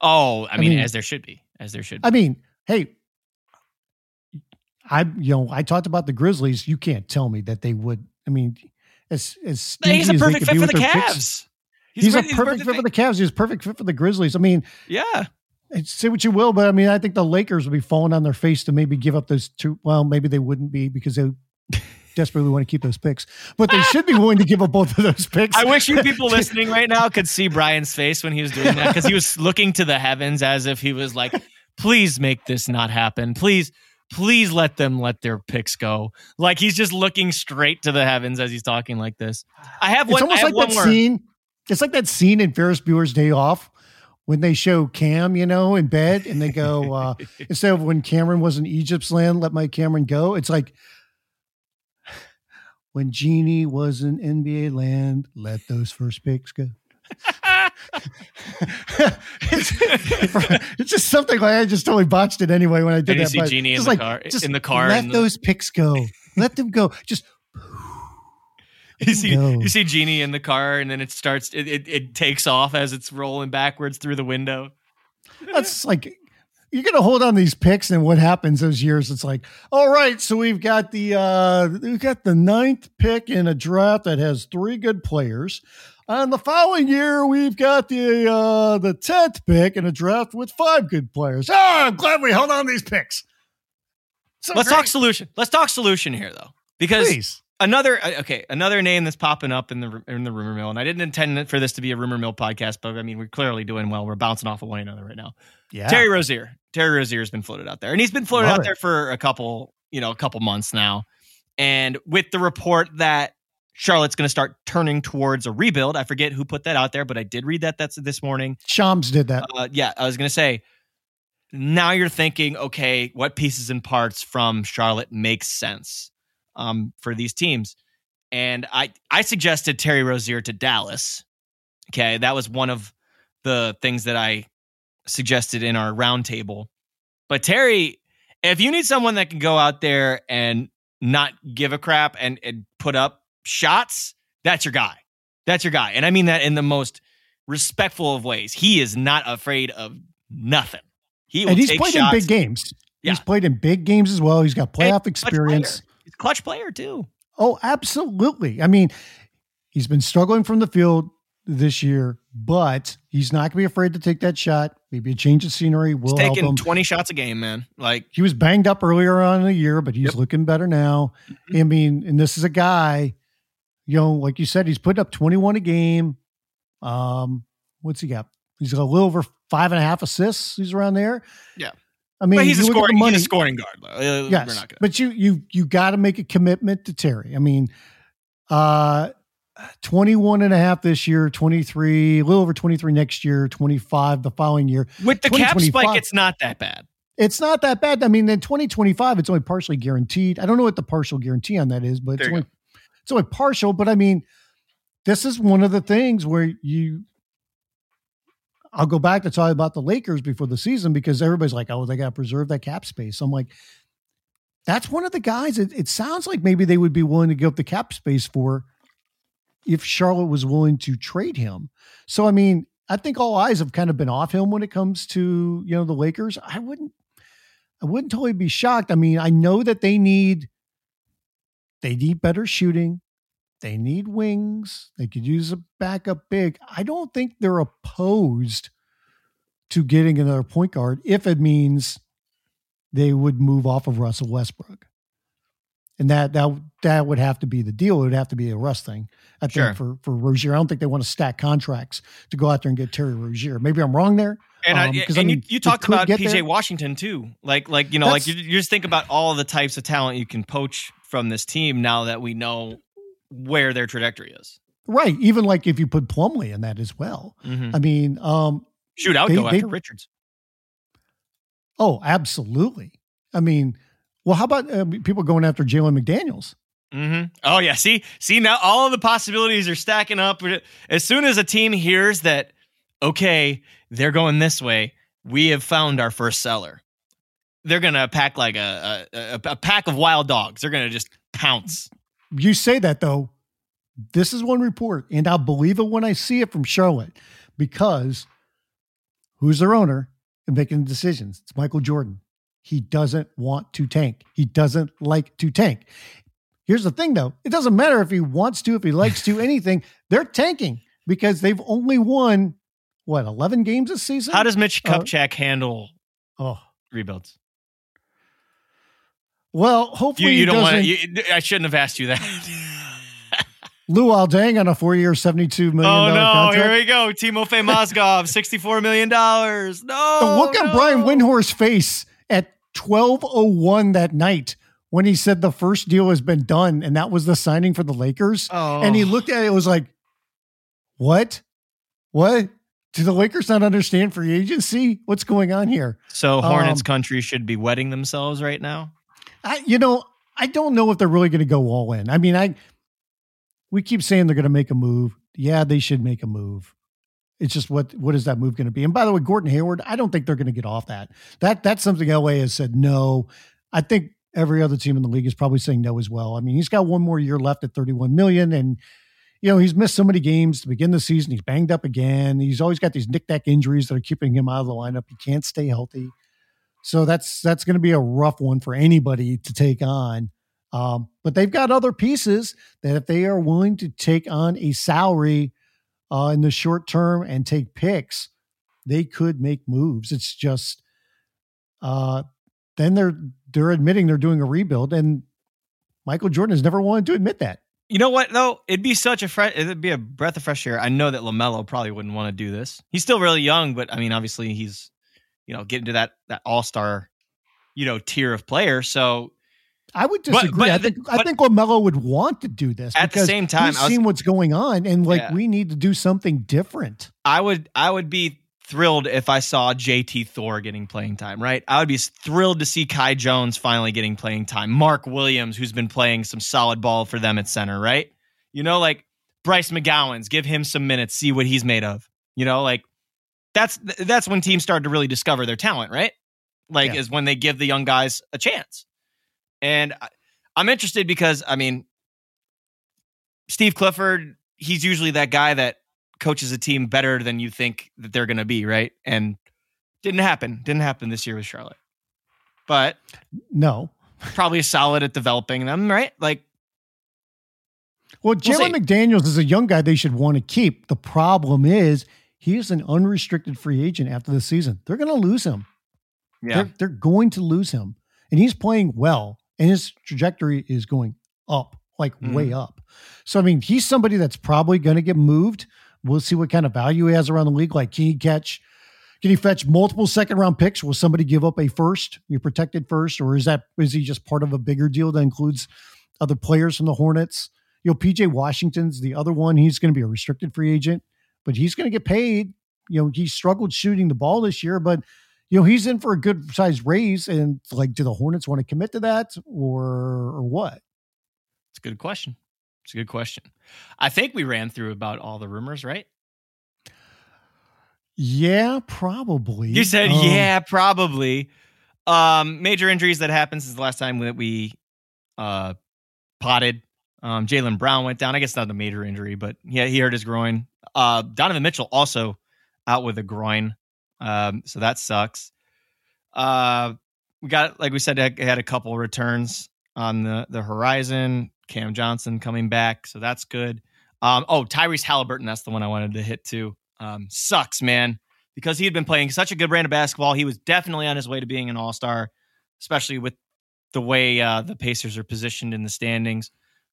Oh, I mean, mean- as there should be, as there should. be. I mean, hey, I you know I talked about the Grizzlies. You can't tell me that they would. I mean, as as he's a stingy as they perfect fit for the their picks, Cavs. He's, ready- a perfect fit for the Cavs. He's a perfect fit for the Grizzlies. I mean, Yeah, say what you will, but I mean, I think the Lakers would be falling on their face to maybe give up those two. Well, maybe they wouldn't be because they desperately want to keep those picks, but they should be willing to give up both of those picks. I wish you people listening right now could see Brian's face when he was doing that because he was looking to the heavens as if he was like, "Please make this not happen. Please, please let them let their picks go." Like he's just looking straight to the heavens as he's talking like this. I have It's one. I almost like that more. scene. It's like that scene in Ferris Bueller's Day Off when they show Cam, you know, in bed, and they go uh, instead of when Cameron was in Egypt's land, let my Cameron go. It's like when Genie was in NBA land, let those first picks go. it's, it's just something like I just totally botched it anyway when I did that. see but Jeannie in the like, car- just in the car Let and the- those picks go. Let them go. Just You see, No. you see Jeannie in the car, and then it starts. It, it, it takes off as it's rolling backwards through the window. that's like you're gonna hold on these picks, and what happens those years? It's like, all right, so we've got the uh we've got the ninth pick in a draft that has three good players. And the following year, we've got the uh the tenth pick in a draft with five good players. Oh, I'm glad we held on these picks. So Let's great. talk solution. Let's talk solution here, though, because Please. Another uh, okay, another name that's popping up in the in the rumor mill, and I didn't intend for this to be a rumor mill podcast, but I mean we're clearly doing well. We're bouncing off of one another right now. Yeah. Terry Rozier. Terry Rozier has been floated out there, and he's been floated Love out it. there for a couple, you know, a couple months now. And with the report that Charlotte's going to start turning towards a rebuild, I forget who put that out there, but I did read that that's this morning. Shams did that. Uh, yeah, I was going to say. Now you're thinking, okay, what pieces and parts from Charlotte makes sense um, for these teams? And I I suggested Terry Rozier to Dallas. Okay, that was one of the things that I suggested in our roundtable. But Terry, if you need someone that can go out there and not give a crap and, and put up shots, that's your guy. That's your guy. And I mean that in the most respectful of ways. He is not afraid of nothing. He will and he's played shots. in big games. Yeah. He's played in big games as well. He's got playoff experience. Player. He's a clutch player too. Oh, absolutely. I mean, he's been struggling from the field this year, but he's not going to be afraid to take that shot. Maybe a change of scenery will He's help taking him. 20 shots a game, man. Like he was banged up earlier on in the year, but he's Yep. looking better now. I mean, and this is a guy, you know, like you said, he's putting up 21 a game. Um, what's he got? He's got a little over five and a half assists. He's around there. Yeah. I mean, but he's a you look at the scoring, money- he's a scoring guard. Uh, We're Yes, gonna. but you you you got to make a commitment to Terry. I mean, uh 21 and a half this year, 23, a little over 23 next year, 25 the following year. With the cap spike, it's not that bad. It's not that bad. I mean, in 2025, it's only partially guaranteed. I don't know what the partial guarantee on that is, but it's There only, it's only partial. But I mean, this is one of the things where you, I'll go back to talk about the Lakers before the season because everybody's like, oh, they got to preserve that cap space. I'm like, that's one of the guys. It, it sounds like maybe they would be willing to give up the cap space for if Charlotte was willing to trade him. So, I mean, I think all eyes have kind of been off him when it comes to, you know, the Lakers. I wouldn't, I wouldn't totally be shocked. I mean, I know that they need, they need better shooting. They need wings. They could use a backup big. I don't think they're opposed to getting another point guard if it means they would move off of Russell Westbrook. And that that that would have to be the deal. It would have to be a Russ thing. I think Sure. for for Rozier. I don't think they want to stack contracts to go out there and get Terry Rozier. Maybe I'm wrong there. And, I, Um, 'cause, and I you, mean, you it talked about PJ there. Washington too. Like, like you know, like you, you just think about all the types of talent you can poach from this team now that we know where their trajectory is. Right. Even like if you put Plumlee in that as well. Mhm. I mean, um, Shoot, I would They- go they- after Richards. oh, absolutely. I mean, well, how about uh, people going after Jalen McDaniels? hmm Oh yeah, see, see now all of the possibilities are stacking up. As soon as a team hears that, okay, they're going this way, we have found our first seller. They're gonna pack like a a, a, a pack of wild dogs. They're gonna just pounce. You say that though. This is one report, and I'll believe it when I see it from Charlotte because who's their owner and making the decisions? It's Michael Jordan. He doesn't want to tank. He doesn't like to tank. Here's the thing though it doesn't matter if he wants to, if he likes to, anything. They're tanking because they've only won, what, 11 games this season? How does Mitch Uh, Kupchak handle oh, rebuilds? Well, hopefully you he don't want to. I shouldn't have asked you that. Luol Deng on a four-year, seventy-two million oh no! contract. Here we go. Timofey Mozgov, sixty-four million dollars. No. The look on no. Brian Windhorst's face at 1201 that night when he said the first deal has been done and that was the signing for the Lakers. Oh. And he looked at it, it was like, what? What? Do the Lakers not understand free agency? What's going on here? So Hornets Um, country should be wetting themselves right now. I, you know, I don't know if they're really going to go all in. I mean, I, we keep saying they're going to make a move. Yeah, they should make a move. It's just what what is that move going to be? And by the way, Gordon Hayward, I don't think they're going to get off that. That that's something LA has said no. I think every other team in the league is probably saying no as well. I mean, he's got one more year left at 31 million and you know, he's missed so many games to begin the season. He's banged up again. He's always got these knick-knack injuries that are keeping him out of the lineup. He can't stay healthy. So that's that's going to be a rough one for anybody to take on. Um, but they've got other pieces that if they are willing to take on a salary uh, in the short term and take picks, they could make moves. It's just uh, then they're they're admitting they're doing a rebuild, and Michael Jordan has never wanted to admit that. You know what though? It'd be such a fresh. It'd be a breath of fresh air. I know that LaMelo probably wouldn't want to do this. He's still really young, but I mean, obviously, he's you know get into that that all star, you know, tier of player. So I would disagree. But, but, I think I think LaMelo would want to do this at the same time. I've seen what's going on, and like yeah. we need to do something different. I would I would be thrilled if I saw JT Thor getting playing time, right? I would be thrilled to see Kai Jones finally getting playing time. Mark Williams, who's been playing some solid ball for them at center, right? You know, like Bryce McGowens, give him some minutes, see what he's made of. You know, like that's that's when teams start to really discover their talent, right? Like yeah. is when they give the young guys a chance. And I'm interested because I mean Steve Clifford, he's usually that guy that coaches a team better than you think that they're going to be, right? And didn't happen. Didn't happen this year with Charlotte. But no, probably solid at developing them, right? Like, well, Jalen we'll McDaniels is a young guy they should want to keep. The problem is he is an unrestricted free agent after the season. They're going to lose him. Yeah, they're, they're going to lose him, and he's playing well, and his trajectory is going up, like mm. way up. So, I mean, he's somebody that's probably going to get moved. We'll see what kind of value he has around the league. Like, can he catch? Can he fetch multiple second round picks? Will somebody give up a first? You protected first, or is that is he just part of a bigger deal that includes other players from the Hornets? You know, PJ Washington's the other one. He's going to be a restricted free agent, but he's going to get paid. You know, he struggled shooting the ball this year, but you know he's in for a good size raise. And like, do the Hornets want to commit to that, or or what? It's a good question. It's a good question. I think we ran through about all the rumors, right? Yeah, probably. You said um, yeah, probably. Um, major injuries that happened since the last time that we uh potted. Um, Jaylen Brown went down. I guess not a major injury, but yeah, he hurt his groin. Uh, Donovan Mitchell also out with a groin. Um, so that sucks. Uh, we got like we said, had a couple returns on the the horizon. Cam Johnson coming back, so that's good. Um, oh, Tyrese Halliburton, that's the one I wanted to hit too. Um, sucks, man, because he had been playing such a good brand of basketball. He was definitely on his way to being an all star, especially with the way uh, the Pacers are positioned in the standings.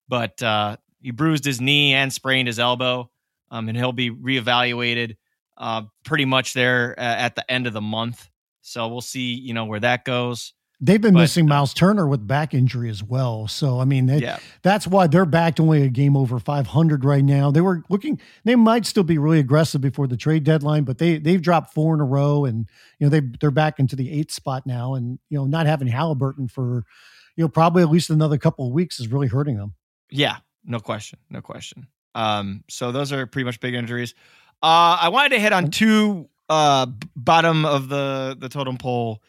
But uh, he bruised his knee and sprained his elbow, um, and he'll be reevaluated uh, pretty much there at the end of the month. So we'll see, you know, where that goes. They've been but, missing Miles Turner with back injury as well. So, I mean, they, yeah. that's why they're backed only a game over 500 right now. They were looking, they might still be really aggressive before the trade deadline, but they, they've dropped four in a row and, you know, they, they're back into the eighth spot now. And, you know, not having Halliburton for, you know, probably at least another couple of weeks is really hurting them. Yeah, no question. No question. Um, so those are pretty much big injuries. Uh, I wanted to hit on two uh, bottom of the, the totem pole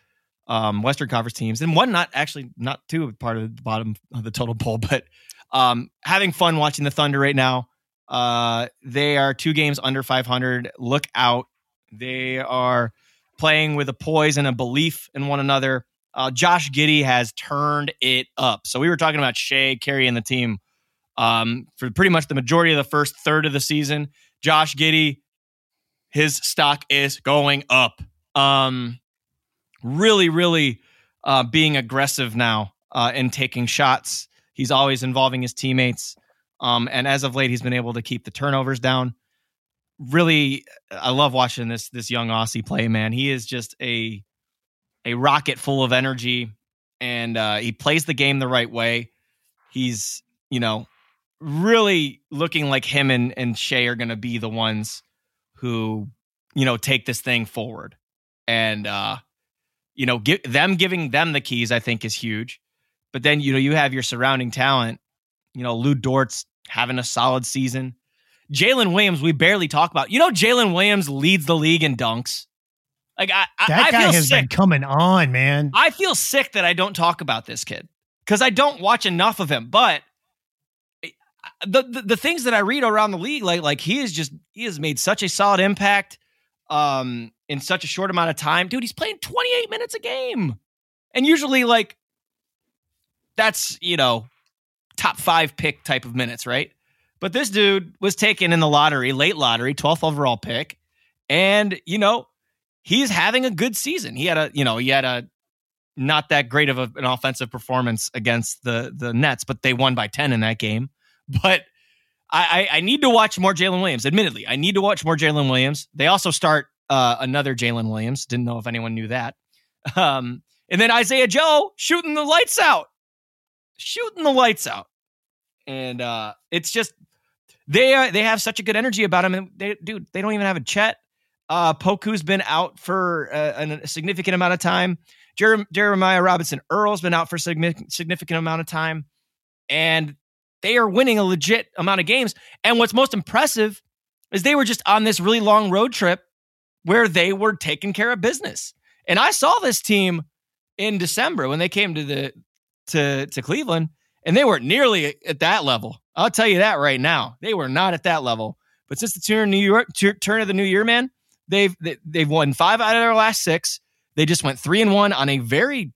um, Western Conference teams, and one not actually not two part of the bottom of the total poll, but um, having fun watching the Thunder right now. Uh, they are two games under 500. Look out! They are playing with a poise and a belief in one another. Uh, Josh Giddey has turned it up. So we were talking about Shai carrying the team um, for pretty much the majority of the first third of the season. Josh Giddey, his stock is going up. Um, really, really uh, being aggressive now uh, and taking shots. He's always involving his teammates. Um, and as of late, he's been able to keep the turnovers down. Really, I love watching this this young Aussie play. Man, he is just a a rocket full of energy, and uh, he plays the game the right way. He's you know really looking like him and and Shai are going to be the ones who you know take this thing forward. And uh, you know, give, them giving them the keys, I think, is huge. But then, you know, you have your surrounding talent. You know, Lu Dort's having a solid season. Jalen Williams, we barely talk about. You know, Jalen Williams leads the league in dunks. Like I, I, That I guy feel has sick. been coming on, man. I feel sick that I don't talk about this kid because I don't watch enough of him. But the, the things that I read around the league, like like he is just he has made such a solid impact um in such a short amount of time. Dude, he's playing 28 minutes a game. And usually like that's, you know, top 5 pick type of minutes, right? But this dude was taken in the lottery, late lottery, 12th overall pick, and you know, he's having a good season. He had a, you know, he had a not that great of a, an offensive performance against the the Nets, but they won by 10 in that game. But I, I, need to watch more Jalen Williams. Admittedly, I need to watch more Jalen Williams. They also start uh, another Jalen Williams. Didn't know if anyone knew that. Um, and then Isaiah Joe shooting the lights out, shooting the lights out, and uh, it's just they are, they have such a good energy about him. And they, dude, they don't even have a Chet. Uh, Poku's been out for uh, a significant amount of time. Jer- Jeremiah Robinson Earl's been out for a significant amount of time, and they are winning a legit amount of games. And what's most impressive is they were just on this really long road trip where they were taking care of business. And I saw this team in December when they came to the to to Cleveland, and they weren't nearly at that level. I'll tell you that right now. They were not at that level. But since the turn of New York turn of the new year, man, they've they've won five out of their last six. They just went three and one on a very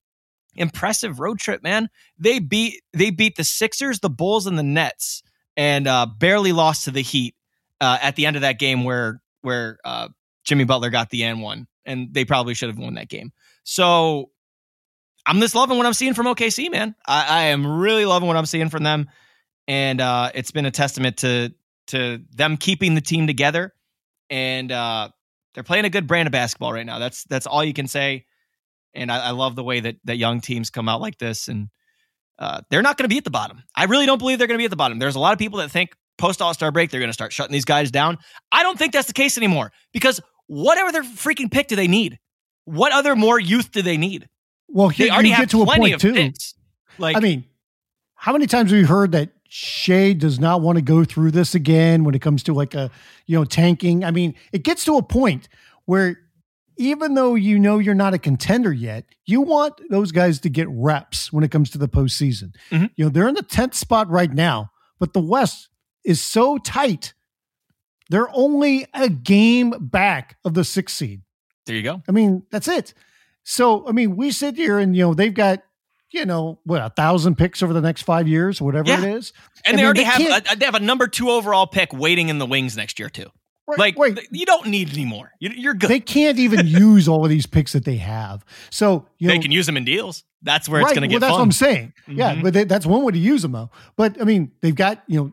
impressive road trip, man. They beat they beat the Sixers, the Bulls, and the Nets, and uh, barely lost to the Heat uh, at the end of that game where where uh, Jimmy Butler got the N one, and they probably should have won that game. So I'm just loving what I'm seeing from OKC, man. I, I am really loving what I'm seeing from them, and uh, it's been a testament to to them keeping the team together, and uh, they're playing a good brand of basketball right now. That's that's all you can say and I, I, love the way that that young teams come out like this, and uh, they're not going to be at the bottom. I really don't believe they're going to be at the bottom. There's a lot of people that think post All Star break they're going to start shutting these guys down. I don't think that's the case anymore because whatever their freaking pick do they need? What other more youth do they need? Well, they already have to plenty of too. picks. Like, I mean, how many times have we heard that Shai does not want to go through this again when it comes to like a you know tanking? I mean, it gets to a point where even though you know you're not a contender yet, you want those guys to get reps when it comes to the postseason. Mm-hmm. You know, they're in the 10th spot right now, but the West is so tight. They're only a game back of the sixth seed. There you go. I mean, that's it. So, I mean, we sit here and, you know, they've got, you know, what, a thousand picks over the next five years, whatever yeah. it is. And I they mean, already they have, a, they have a number two overall pick waiting in the wings next year, too. Right, like wait, you don't need any more. You're good. They can't even use all of these picks that they have. So you they know, can use them in deals. That's where right, it's going to get. Well, that's fun. what I'm saying. Mm-hmm. Yeah, but they, that's one way to use them though. But I mean, they've got you know,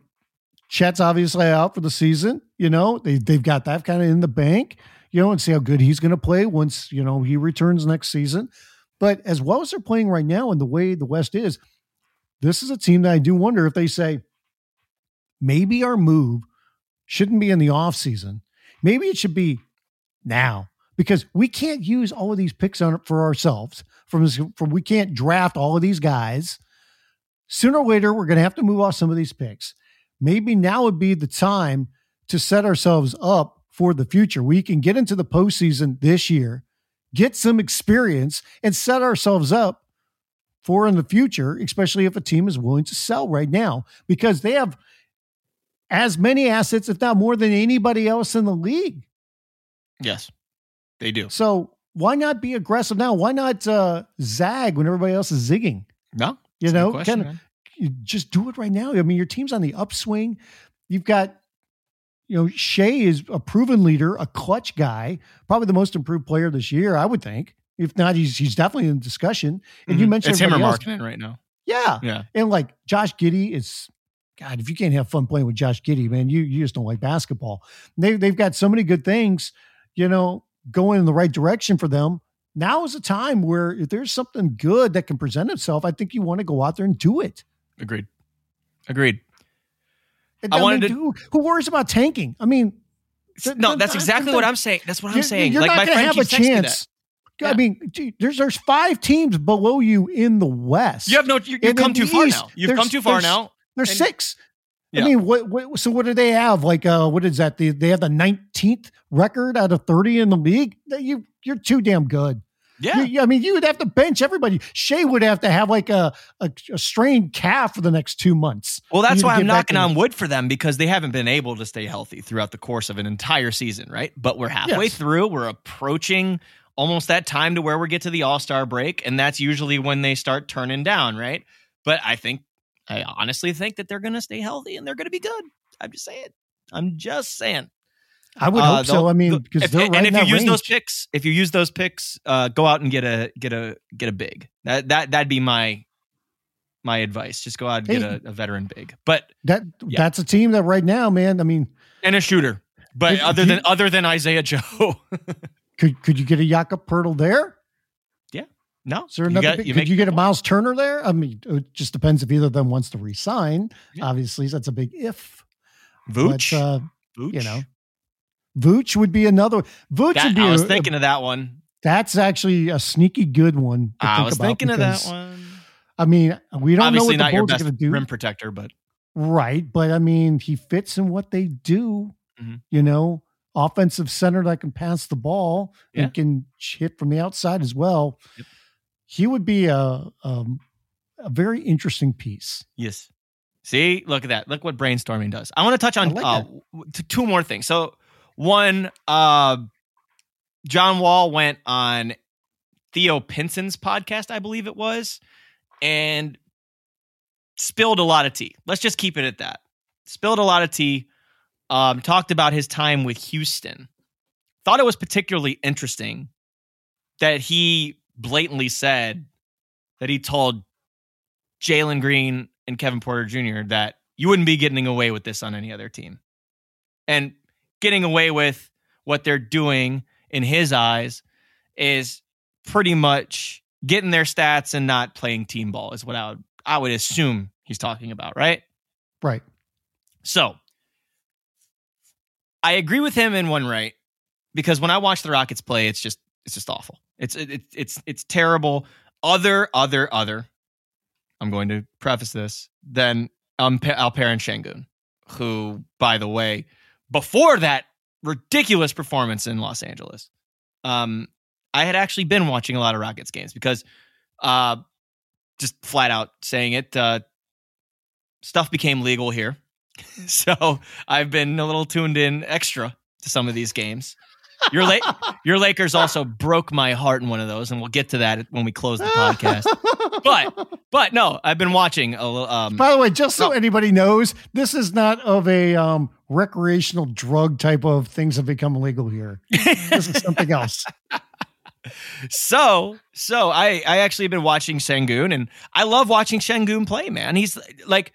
Chet's obviously out for the season. You know, they they've got that kind of in the bank. You know, and see how good he's going to play once you know he returns next season. But as well as they're playing right now, and the way the West is, this is a team that I do wonder if they say maybe our move shouldn't be in the off season Maybe it should be now because we can't use all of these picks on for ourselves. From, from we can't draft all of these guys. Sooner or later, we're going to have to move off some of these picks. Maybe now would be the time to set ourselves up for the future. We can get into the postseason this year, get some experience, and set ourselves up for in the future, especially if a team is willing to sell right now because they have as many assets, if not more than anybody else in the league. Yes, they do. So why not be aggressive now? Why not uh, zag when everybody else is zigging? No, you know, kind of just do it right now. I mean, your team's on the upswing. You've got, you know, Shai is a proven leader, a clutch guy, probably the most improved player this year, I would think. If not, he's he's definitely in discussion. And mm-hmm. you mentioned it's him or Markkanen right now. Yeah, yeah, and like Josh Giddey is God, if you can't have fun playing with Josh Giddey, man, you you just don't like basketball. They they've got so many good things, you know, going in the right direction for them. Now is a time where if there's something good that can present itself, I think you want to go out there and do it. Agreed. Agreed. I, wanted mean, to. Who, who, worries about tanking? I mean, no, that's exactly what I'm saying. That's what I'm saying. You're like not going to have a chance. Yeah. I mean, there's there's five teams below you in the West. You have no. You, have come too far now. You've come too far now. There's and, six. Yeah. I mean, what, what? So what do they have? Like, uh, what is that? They they have the 19th record out of 30 in the league. You you're too damn good. Yeah. You- I mean, you would have to bench everybody. Shai would have to have like a, a, a strained calf for the next two months. Well, that's why I'm knocking in- on wood for them because they haven't been able to stay healthy throughout the course of an entire season, right? But we're halfway Yes. through. We're approaching almost that time to where we get to the All Star break, and that's usually when they start turning down, right? But I think, I honestly think that they're going to stay healthy and they're going to be good. I'm just saying. I'm just saying. I would Uh, hope so. I mean, because they're and if you use those picks, if you use those picks, uh, go out and get a get a get a big. That that that'd be my my advice. Just go out and get a, a veteran big, but that Yeah. that's a team that right now, man. I mean, and a shooter. But If- other you- than other than Isaiah Joe, could could you get a Jakob Poeltl there? No. Is there You another? got- you could you get a Miles Turner there? I mean, it just depends if either of them wants to resign. Yeah. Obviously, that's a big if. Vooch. But, uh, Vooch. you know, Vooch would be another. Vooch That- would be. I was a- thinking of that one. that's actually a sneaky good one. To I think was thinking of that one. I mean, we don't Obviously, know what the Bulls are going to do. rim protector, but Right. But I mean, he fits in what they do, Mhm. you know, offensive center that can pass the ball Yeah. and can hit from the outside as well. Yep. He would be a, um, a very interesting piece. yes. See, look at that. Look what brainstorming does. I want to touch on like uh, t- two more things. So, one, uh, John Wall went on Theo Pinson's podcast, I believe it was, and spilled a lot of tea. Let's just keep it at that. Spilled a lot of tea. Um, talked about his time with Houston. Thought it was particularly interesting that he blatantly said that he told Jalen Green and Kevin Porter Jr. that you wouldn't be getting away with this on any other team. And getting away with what they're doing in his eyes is pretty much getting their stats and not playing team ball is what I would I would assume he's talking about, right? Right. So I agree with him in one right because when I watch the Rockets play, it's just it's just awful. It's it, it- it's it's terrible. Other other other. I'm going to preface this. Then um, Alperen Sengun, who, by the way, before that ridiculous performance in Los Angeles, um, I had actually been watching a lot of Rockets games because, uh, just flat out saying it, uh, stuff became legal here. so I've been a little tuned in extra to some of these games. Your La- your Lakers also broke my heart in one of those, and we'll get to that when we close the podcast. But but no, I've been watching a. Um, By the way, just so No. anybody knows, this is not of a um, recreational drug type of things have become legal here. This is something else. so so I I actually been watching Sengun, and I love watching Sengun play. Man, he's like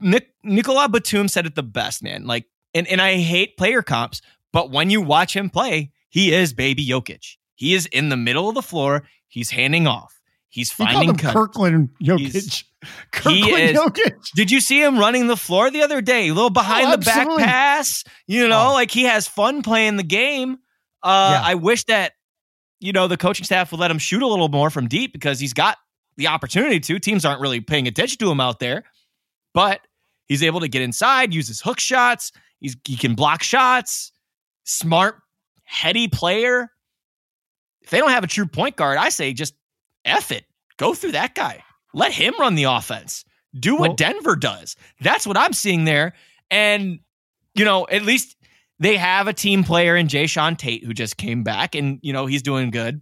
Nik- Nicola Batum said it the best, man. Like, and and I hate player comps, but when you watch him play, he is baby Jokic. He is in the middle of the floor. He's handing off. He's He finding. Kirkland Jokic. He's- Kirkland is- Jokic. Did you see him running the floor the other day? A little behind Oh, the back pass. You know, Oh. like he has fun playing the game. Uh, Yeah. I wish that, you know, the coaching staff would let him shoot a little more from deep because he's got the opportunity to. Teams aren't really paying attention to him out there, but he's able to get inside, use his hook shots. He's, he can block shots. Smart, heady player. If they don't have a true point guard, I say just F it. Go through that guy. Let him run the offense. Do what Well- Denver does. That's what I'm seeing there. And, you know, at least they have a team player in Jae'Sean Tate who just came back and, you know, he's doing good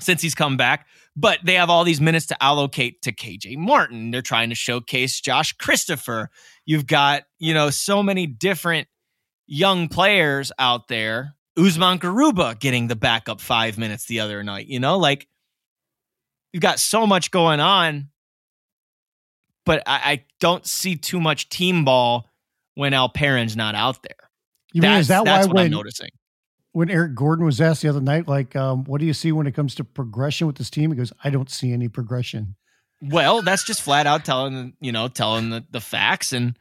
since he's come back. But they have all these minutes to allocate to KJ Martin. They're trying to showcase Josh Christopher. You've got, you know, so many different young players out there. Usman Garuba getting the backup five minutes the other night, you know, like you've got so much going on, but I, I don't see too much team ball when Alperen's not out there. You mean, that's is that that's why what I'm noticing. when Eric Gordon was asked the other night, like, um, what do you see when it comes to progression with this team? He goes, I don't see any progression. Well, that's just flat out telling you know telling the, the facts. And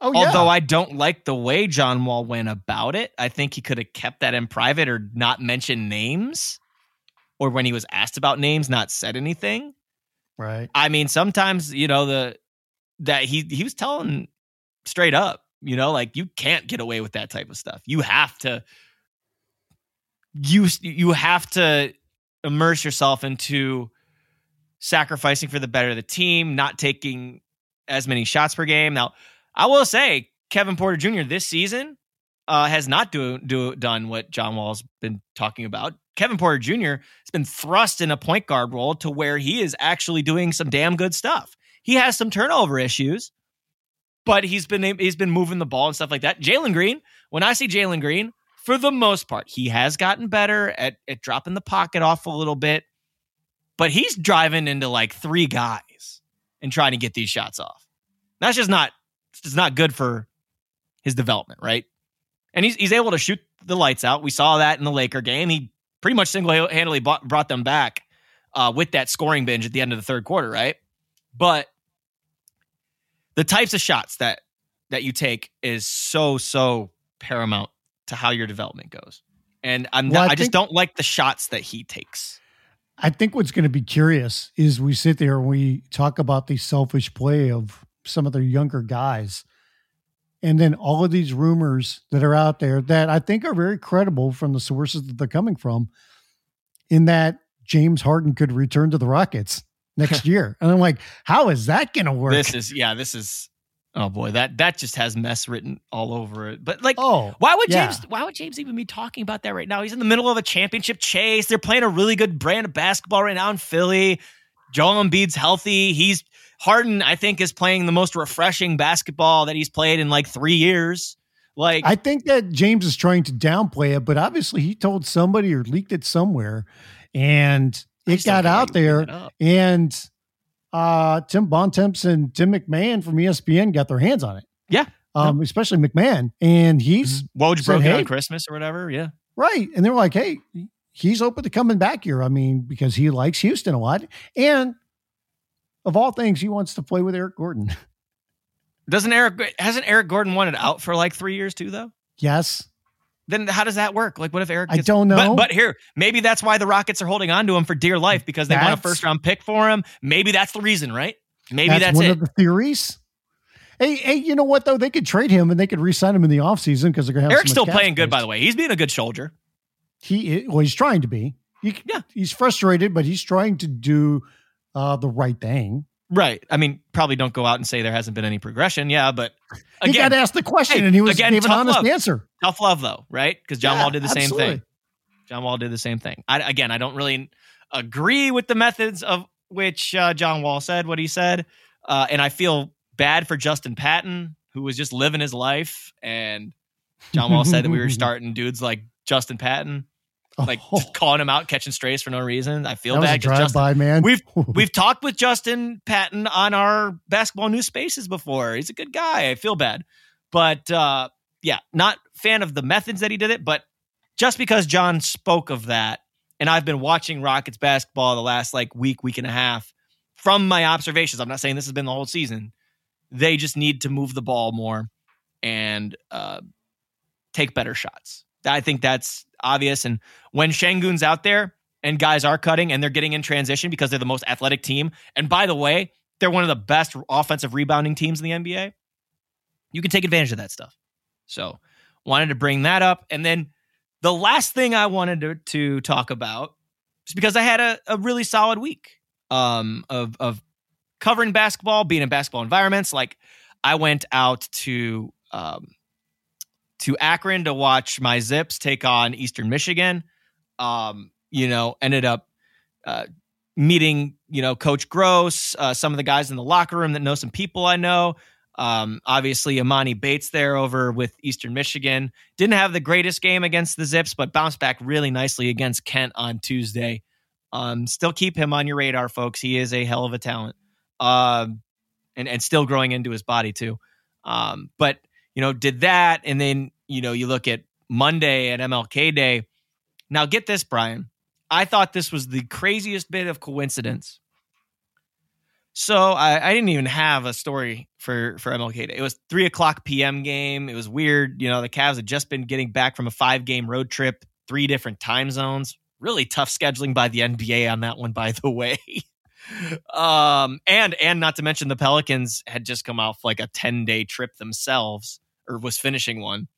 Oh, yeah. although I don't like the way John Wall went about it, I think he could have kept that in private or not mentioned names, or when he was asked about names, not said anything. right. I mean, sometimes you know the that he he was telling straight up. You know, like you can't get away with that type of stuff. You have to you you have to immerse yourself into sacrificing for the better of the team, not taking as many shots per game. Now, I will say Kevin Porter Jr. this season uh, has not do, do done what John Wall's been talking about. Kevin Porter Jr. has been thrust in a point guard role to where he is actually doing some damn good stuff. He has some turnover issues, but he's been he's been moving the ball and stuff like that. Jalen Green, when I see Jalen Green, for the most part, he has gotten better at, at dropping the pocket off a little bit, but he's driving into like three guys and trying to get these shots off. That's just not it's not good for his development, right? And he's he's able to shoot the lights out. We saw that in the Laker game. He pretty much single handedly brought them back uh, with that scoring binge at the end of the third quarter, right? But the types of shots that that you take is so so paramount to how your development goes. And I'm well, not, I, I just don't like the shots that he takes. I think what's going to be curious is we sit there and we talk about the selfish play of some of their younger guys. And then all of these rumors that are out there that I think are very credible from the sources that they're coming from, in that James Harden could return to the Rockets next year. And I'm like, how is that going to work? This is, yeah, this is, oh boy, that that just has mess written all over it. But like, oh, why would yeah. James, why would James even be talking about that right now? He's in the middle of a championship chase. They're playing a really good brand of basketball right now in Philly. Joel Embiid's healthy. He's Harden, I think, is playing the most refreshing basketball that he's played in like three years. Like, I think that James is trying to downplay it, but obviously he told somebody or leaked it somewhere, and it got out there. And uh, Tim Bontemps and Tim McMahon from ESPN got their hands on it. Yeah, um, especially McMahon, and he's mm-hmm. Woj broke hey, on Christmas or whatever. Yeah, right. And they were like, "Hey, he's open to coming back here. I mean, because he likes Houston a lot, and of all things, he wants to play with Eric Gordon. Doesn't Eric hasn't Eric Gordon wanted out for like three years too though? Yes. Then how does that work? Like, what if Eric? Gets, I don't know. But, but, here, maybe that's why the Rockets are holding on to him for dear life because they that's, want a first round pick for him. Maybe that's the reason, right? Maybe that's, that's one it. of the theories. Hey, hey, you know what though? They could trade him and they could re-sign him in the offseason because they're gonna have. Eric's still playing good, by the way. He's being a good soldier. He well, he's trying to be. He, yeah, he's frustrated, but he's trying to do uh, the right thing. Right. I mean, probably don't go out and say there hasn't been any progression. Yeah, but again, he got asked the question hey, and he was again, gave an honest love. answer. Tough love, though, right? Because John yeah, Wall did the absolutely. same thing. John Wall did the same thing. I, again, I don't really agree with the methods of which uh, John Wall said what he said, uh, and I feel bad for Justin Patton, who was just living his life. And John Wall said that we were starting dudes like Justin Patton like oh. just calling him out, catching strays for no reason. I feel that bad. drive Justin, by man. We've we've talked with Justin Patton on our basketball news spaces before. He's a good guy. I feel bad, but uh, yeah, not fan of the methods that he did it. But just because John spoke of that, and I've been watching Rockets basketball the last like week, week and a half from my observations. I'm not saying this has been the whole season. They just need to move the ball more and uh, take better shots. I think that's obvious. And when Sengun's out there and guys are cutting and they're getting in transition because they're the most athletic team, and by the way, they're one of the best offensive rebounding teams in the NBA, you can take advantage of that stuff. So, wanted to bring that up. And then the last thing I wanted to, to talk about is because I had a, a really solid week um, of, of covering basketball, being in basketball environments. Like, I went out to um, to Akron to watch my Zips take on Eastern Michigan. Um, you know, ended up uh, meeting, you know, Coach Groce, uh, some of the guys in the locker room that know some people I know. Um, obviously, Emoni Bates there over with Eastern Michigan. Didn't have the greatest game against the Zips, but bounced back really nicely against Kent on Tuesday. Um, still keep him on your radar, folks. He is a hell of a talent. Um, and, and still growing into his body, too. Um, but you know, did that. And then, you know, you look at Monday at MLK Day. Now, get this, Brian. I thought this was the craziest bit of coincidence. So I, I, didn't even have a story for for MLK Day. It was three o'clock p.m. game. It was weird. You know, the Cavs had just been getting back from a five game road trip, three different time zones. Really tough scheduling by the NBA on that one, by the way. um, and and not to mention the Pelicans had just come off like a ten day trip themselves, or was finishing one.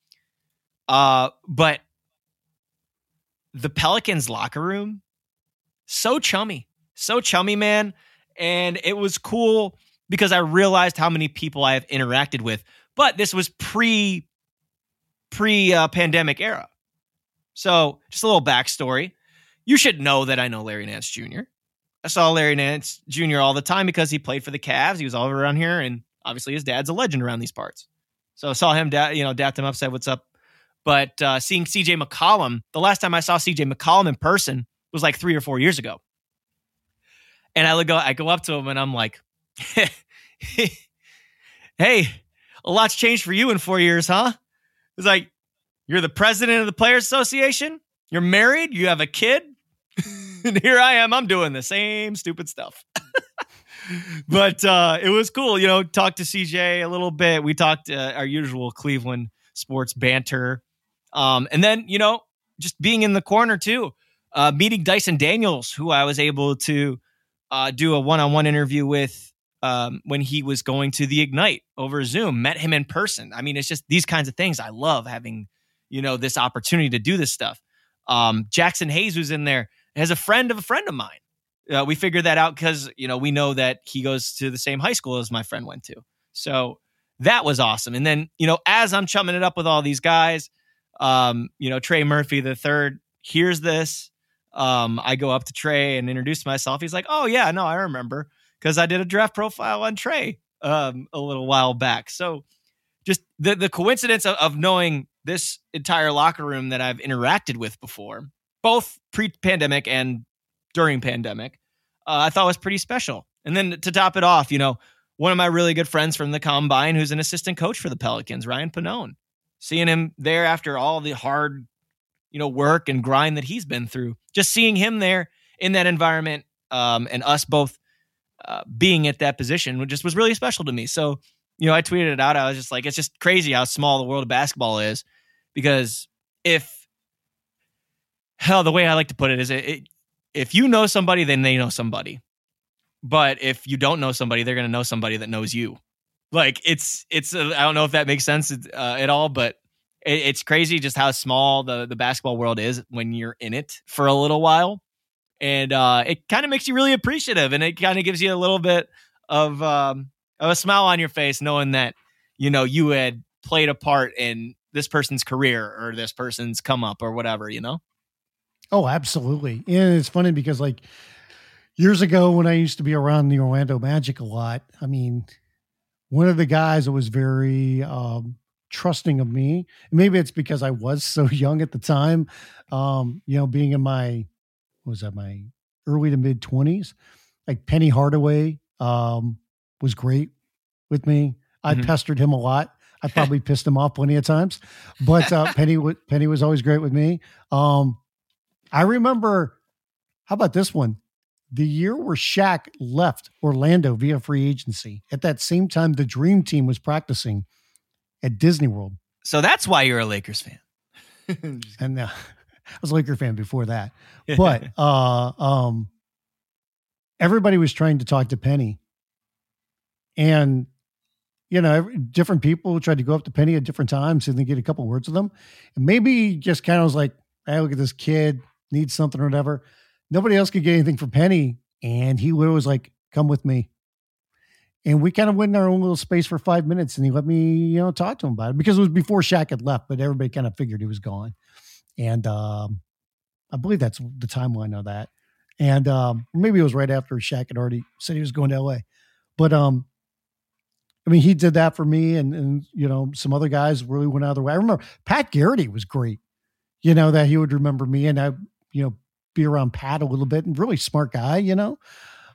Uh, but the Pelicans locker room, so chummy, so chummy, man, and it was cool because I realized how many people I have interacted with. But this was pre pre uh, pandemic era, so just a little backstory. You should know that I know Larry Nance Jr. I saw Larry Nance Jr. all the time because he played for the Cavs. He was all around here, and obviously his dad's a legend around these parts. So I saw him, da- you know, dapped him up, said, "What's up?" But uh, seeing CJ McCollum, the last time I saw CJ McCollum in person was like three or four years ago, and I go, I go up to him, and I'm like, "Hey, a lot's changed for you in four years, huh?" It's like, "You're the president of the Players Association. You're married. You have a kid." and here I am. I'm doing the same stupid stuff. but uh, it was cool, you know. Talked to CJ a little bit. We talked uh, our usual Cleveland sports banter, um, and then you know, just being in the corner too, uh, meeting Dyson Daniels, who I was able to uh, do a one-on-one interview with um, when he was going to the Ignite over Zoom. Met him in person. I mean, it's just these kinds of things. I love having you know this opportunity to do this stuff. Um, Jaxson Hayes was in there as a friend of a friend of mine. Uh, we figured that out because you know we know that he goes to the same high school as my friend went to. So that was awesome. And then you know as I'm chumming it up with all these guys, um, you know Trey Murphy the third hears this. Um, I go up to Trey and introduce myself. He's like, "Oh yeah, no, I remember because I did a draft profile on Trey um, a little while back." So just the the coincidence of, of knowing this entire locker room that I've interacted with before both pre-pandemic and during pandemic, uh, I thought was pretty special. And then to top it off, you know, one of my really good friends from the combine, who's an assistant coach for the Pelicans, Ryan Pannone, seeing him there after all the hard, you know, work and grind that he's been through, just seeing him there in that environment, um, and us both uh, being at that position, just was really special to me. So, you know, I tweeted it out. I was just like, it's just crazy how small the world of basketball is, because if hell, the way I like to put it is it, it, if you know somebody, then they know somebody. But if you don't know somebody, they're going to know somebody that knows you. Like it's, it's, uh, I don't know if that makes sense uh, at all, but it, it's crazy just how small the, the basketball world is when you're in it for a little while. And uh, it kind of makes you really appreciative and it kind of gives you a little bit of, um, of a smile on your face knowing that, you know, you had played a part in this person's career or this person's come up or whatever, you know? Oh, absolutely. And it's funny because like years ago when I used to be around the Orlando Magic a lot, I mean, one of the guys that was very um, trusting of me, maybe it's because I was so young at the time, um, you know, being in my, was that my early to mid 20s, like Penny Hardaway um, was great with me. I mm-hmm. pestered him a lot. I probably pissed him off plenty of times, but uh, Penny Penny was always great with me. Um, I remember, how about this one? The year where Shaq left Orlando via free agency. At that same time, the Dream Team was practicing at Disney World. So that's why you're a Lakers fan. and uh, I was a Laker fan before that. But uh, um, everybody was trying to talk to Penny. And, you know, every, different people tried to go up to Penny at different times and they get a couple words with them. And maybe just kind of was like, hey, look at this kid needs something or whatever. Nobody else could get anything for Penny. And he was like, come with me. And we kind of went in our own little space for five minutes and he let me, you know, talk to him about it because it was before Shaq had left, but everybody kind of figured he was gone. And um, I believe that's the timeline of that. And um, maybe it was right after Shaq had already said he was going to LA. But um, I mean, he did that for me, and and you know, some other guys really went out of their way. I remember Pat Garrity was great. You know that he would remember me, and I you know, be around Pat a little bit and really smart guy, you know.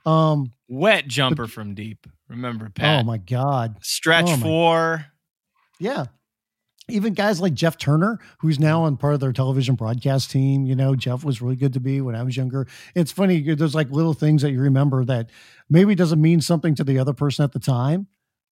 Um, Wet jumper but, from deep. Remember Pat? Oh my God. Stretch oh four. Yeah. Even guys like Jeff Turner, who's now on part of their television broadcast team, you know, Jeff was really good to be when I was younger. It's funny, there's like little things that you remember that maybe doesn't mean something to the other person at the time,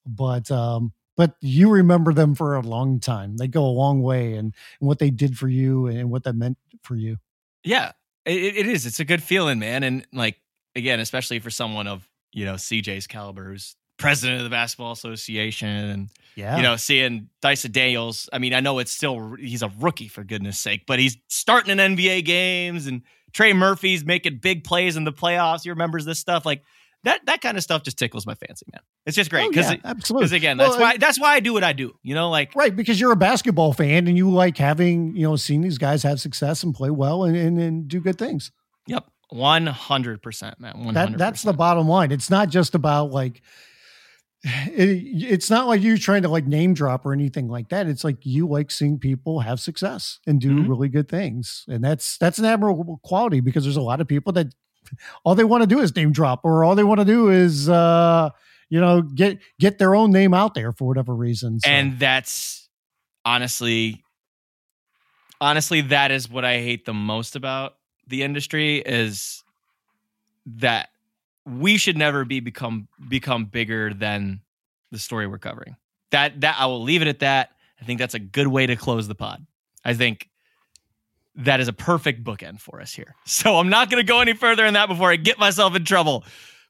but um, but you remember them for a long time. They go a long way and, and what they did for you and what that meant for you. Yeah, it, it is. It's a good feeling, man. And like again, especially for someone of you know CJ's caliber, who's president of the Basketball Association, and Yeah. you know seeing Dyson Daniels. I mean, I know it's still he's a rookie for goodness sake, but he's starting in NBA games, and Trey Murphy's making big plays in the playoffs. He remembers this stuff like. That, that kind of stuff just tickles my fancy, man. It's just great Oh, because yeah, absolutely. again, Well, that's why that's why I do what I do. You know, like Right, because you're a basketball fan and you like having, you know, seeing these guys have success and play well and, and, and do good things. Yep, one hundred percent, man. One That that's the bottom line. It's not just about like it, it's not like you trying to like name drop or anything like that. It's like you like seeing people have success and do Mhm. really good things. And that's that's an admirable quality because there's a lot of people that all they want to do is name drop or all they want to do is uh you know get get their own name out there for whatever reason. So, and that's honestly, honestly, that is what I hate the most about the industry is that we should never be become become bigger than the story we're covering. That that I will leave it at that. I think that's a good way to close the pod. I think that is a perfect bookend for us here. So I'm not going to go any further in that before I get myself in trouble.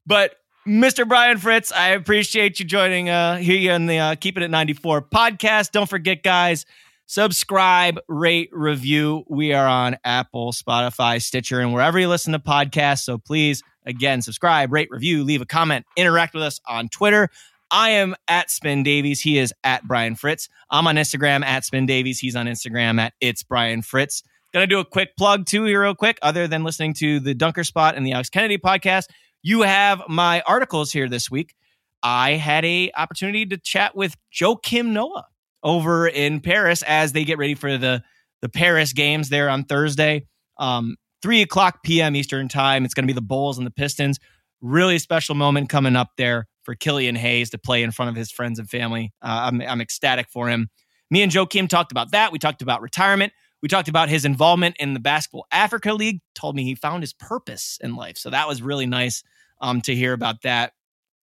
But Mr. Brian Fritz, I appreciate you joining uh here in the uh, Keep It at 94 podcast. Don't forget, guys, subscribe, rate, review. We are on Apple, Spotify, Stitcher, and wherever you listen to podcasts. So please, again, subscribe, rate, review, leave a comment, interact with us on Twitter. I am at Spin Davies. He is at Brian Fritz. I'm on Instagram at Spin Davies. He's on Instagram at It's Brian Fritz. Gonna do a quick plug too here, real quick. Other than listening to the Dunker Spot and the Alex Kennedy podcast, you have my articles here this week. I had a opportunity to chat with Joakim Noah over in Paris as they get ready for the the Paris games there on Thursday, um, three o'clock p.m. Eastern time. It's going to be the Bulls and the Pistons. Really special moment coming up there for Killian Hayes to play in front of his friends and family. Uh, I'm, I'm ecstatic for him. Me and Joe Kim talked about that. We talked about retirement. We talked about his involvement in the Basketball Africa League. Told me he found his purpose in life. So that was really nice um, to hear about that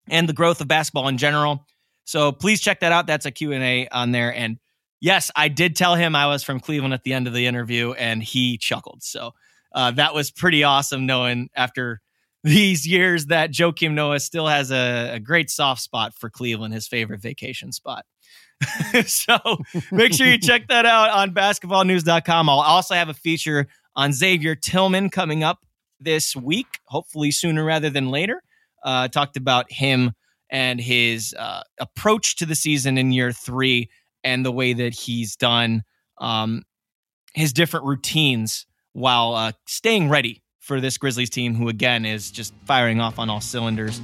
and the growth of basketball in general. So please check that out. That's a Q&A on there. And yes, I did tell him I was from Cleveland at the end of the interview and he chuckled. So uh, that was pretty awesome knowing after these years that Joakim Noah still has a, a great soft spot for Cleveland, his favorite vacation spot. so make sure you check that out on basketballnews.com. I'll also have a feature on Xavier Tillman coming up this week, hopefully sooner rather than later. Uh, talked about him and his uh, approach to the season in year three and the way that he's done um, his different routines while uh, staying ready for this Grizzlies team, who again is just firing off on all cylinders.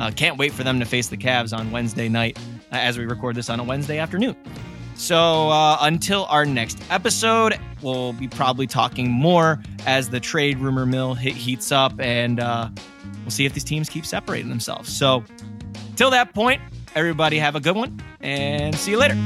Uh, can't wait for them to face the Cavs on Wednesday night uh, as we record this on a Wednesday afternoon. So uh, until our next episode, we'll be probably talking more as the trade rumor mill hit, heats up, and uh, we'll see if these teams keep separating themselves. So till that point, everybody have a good one, and see you later.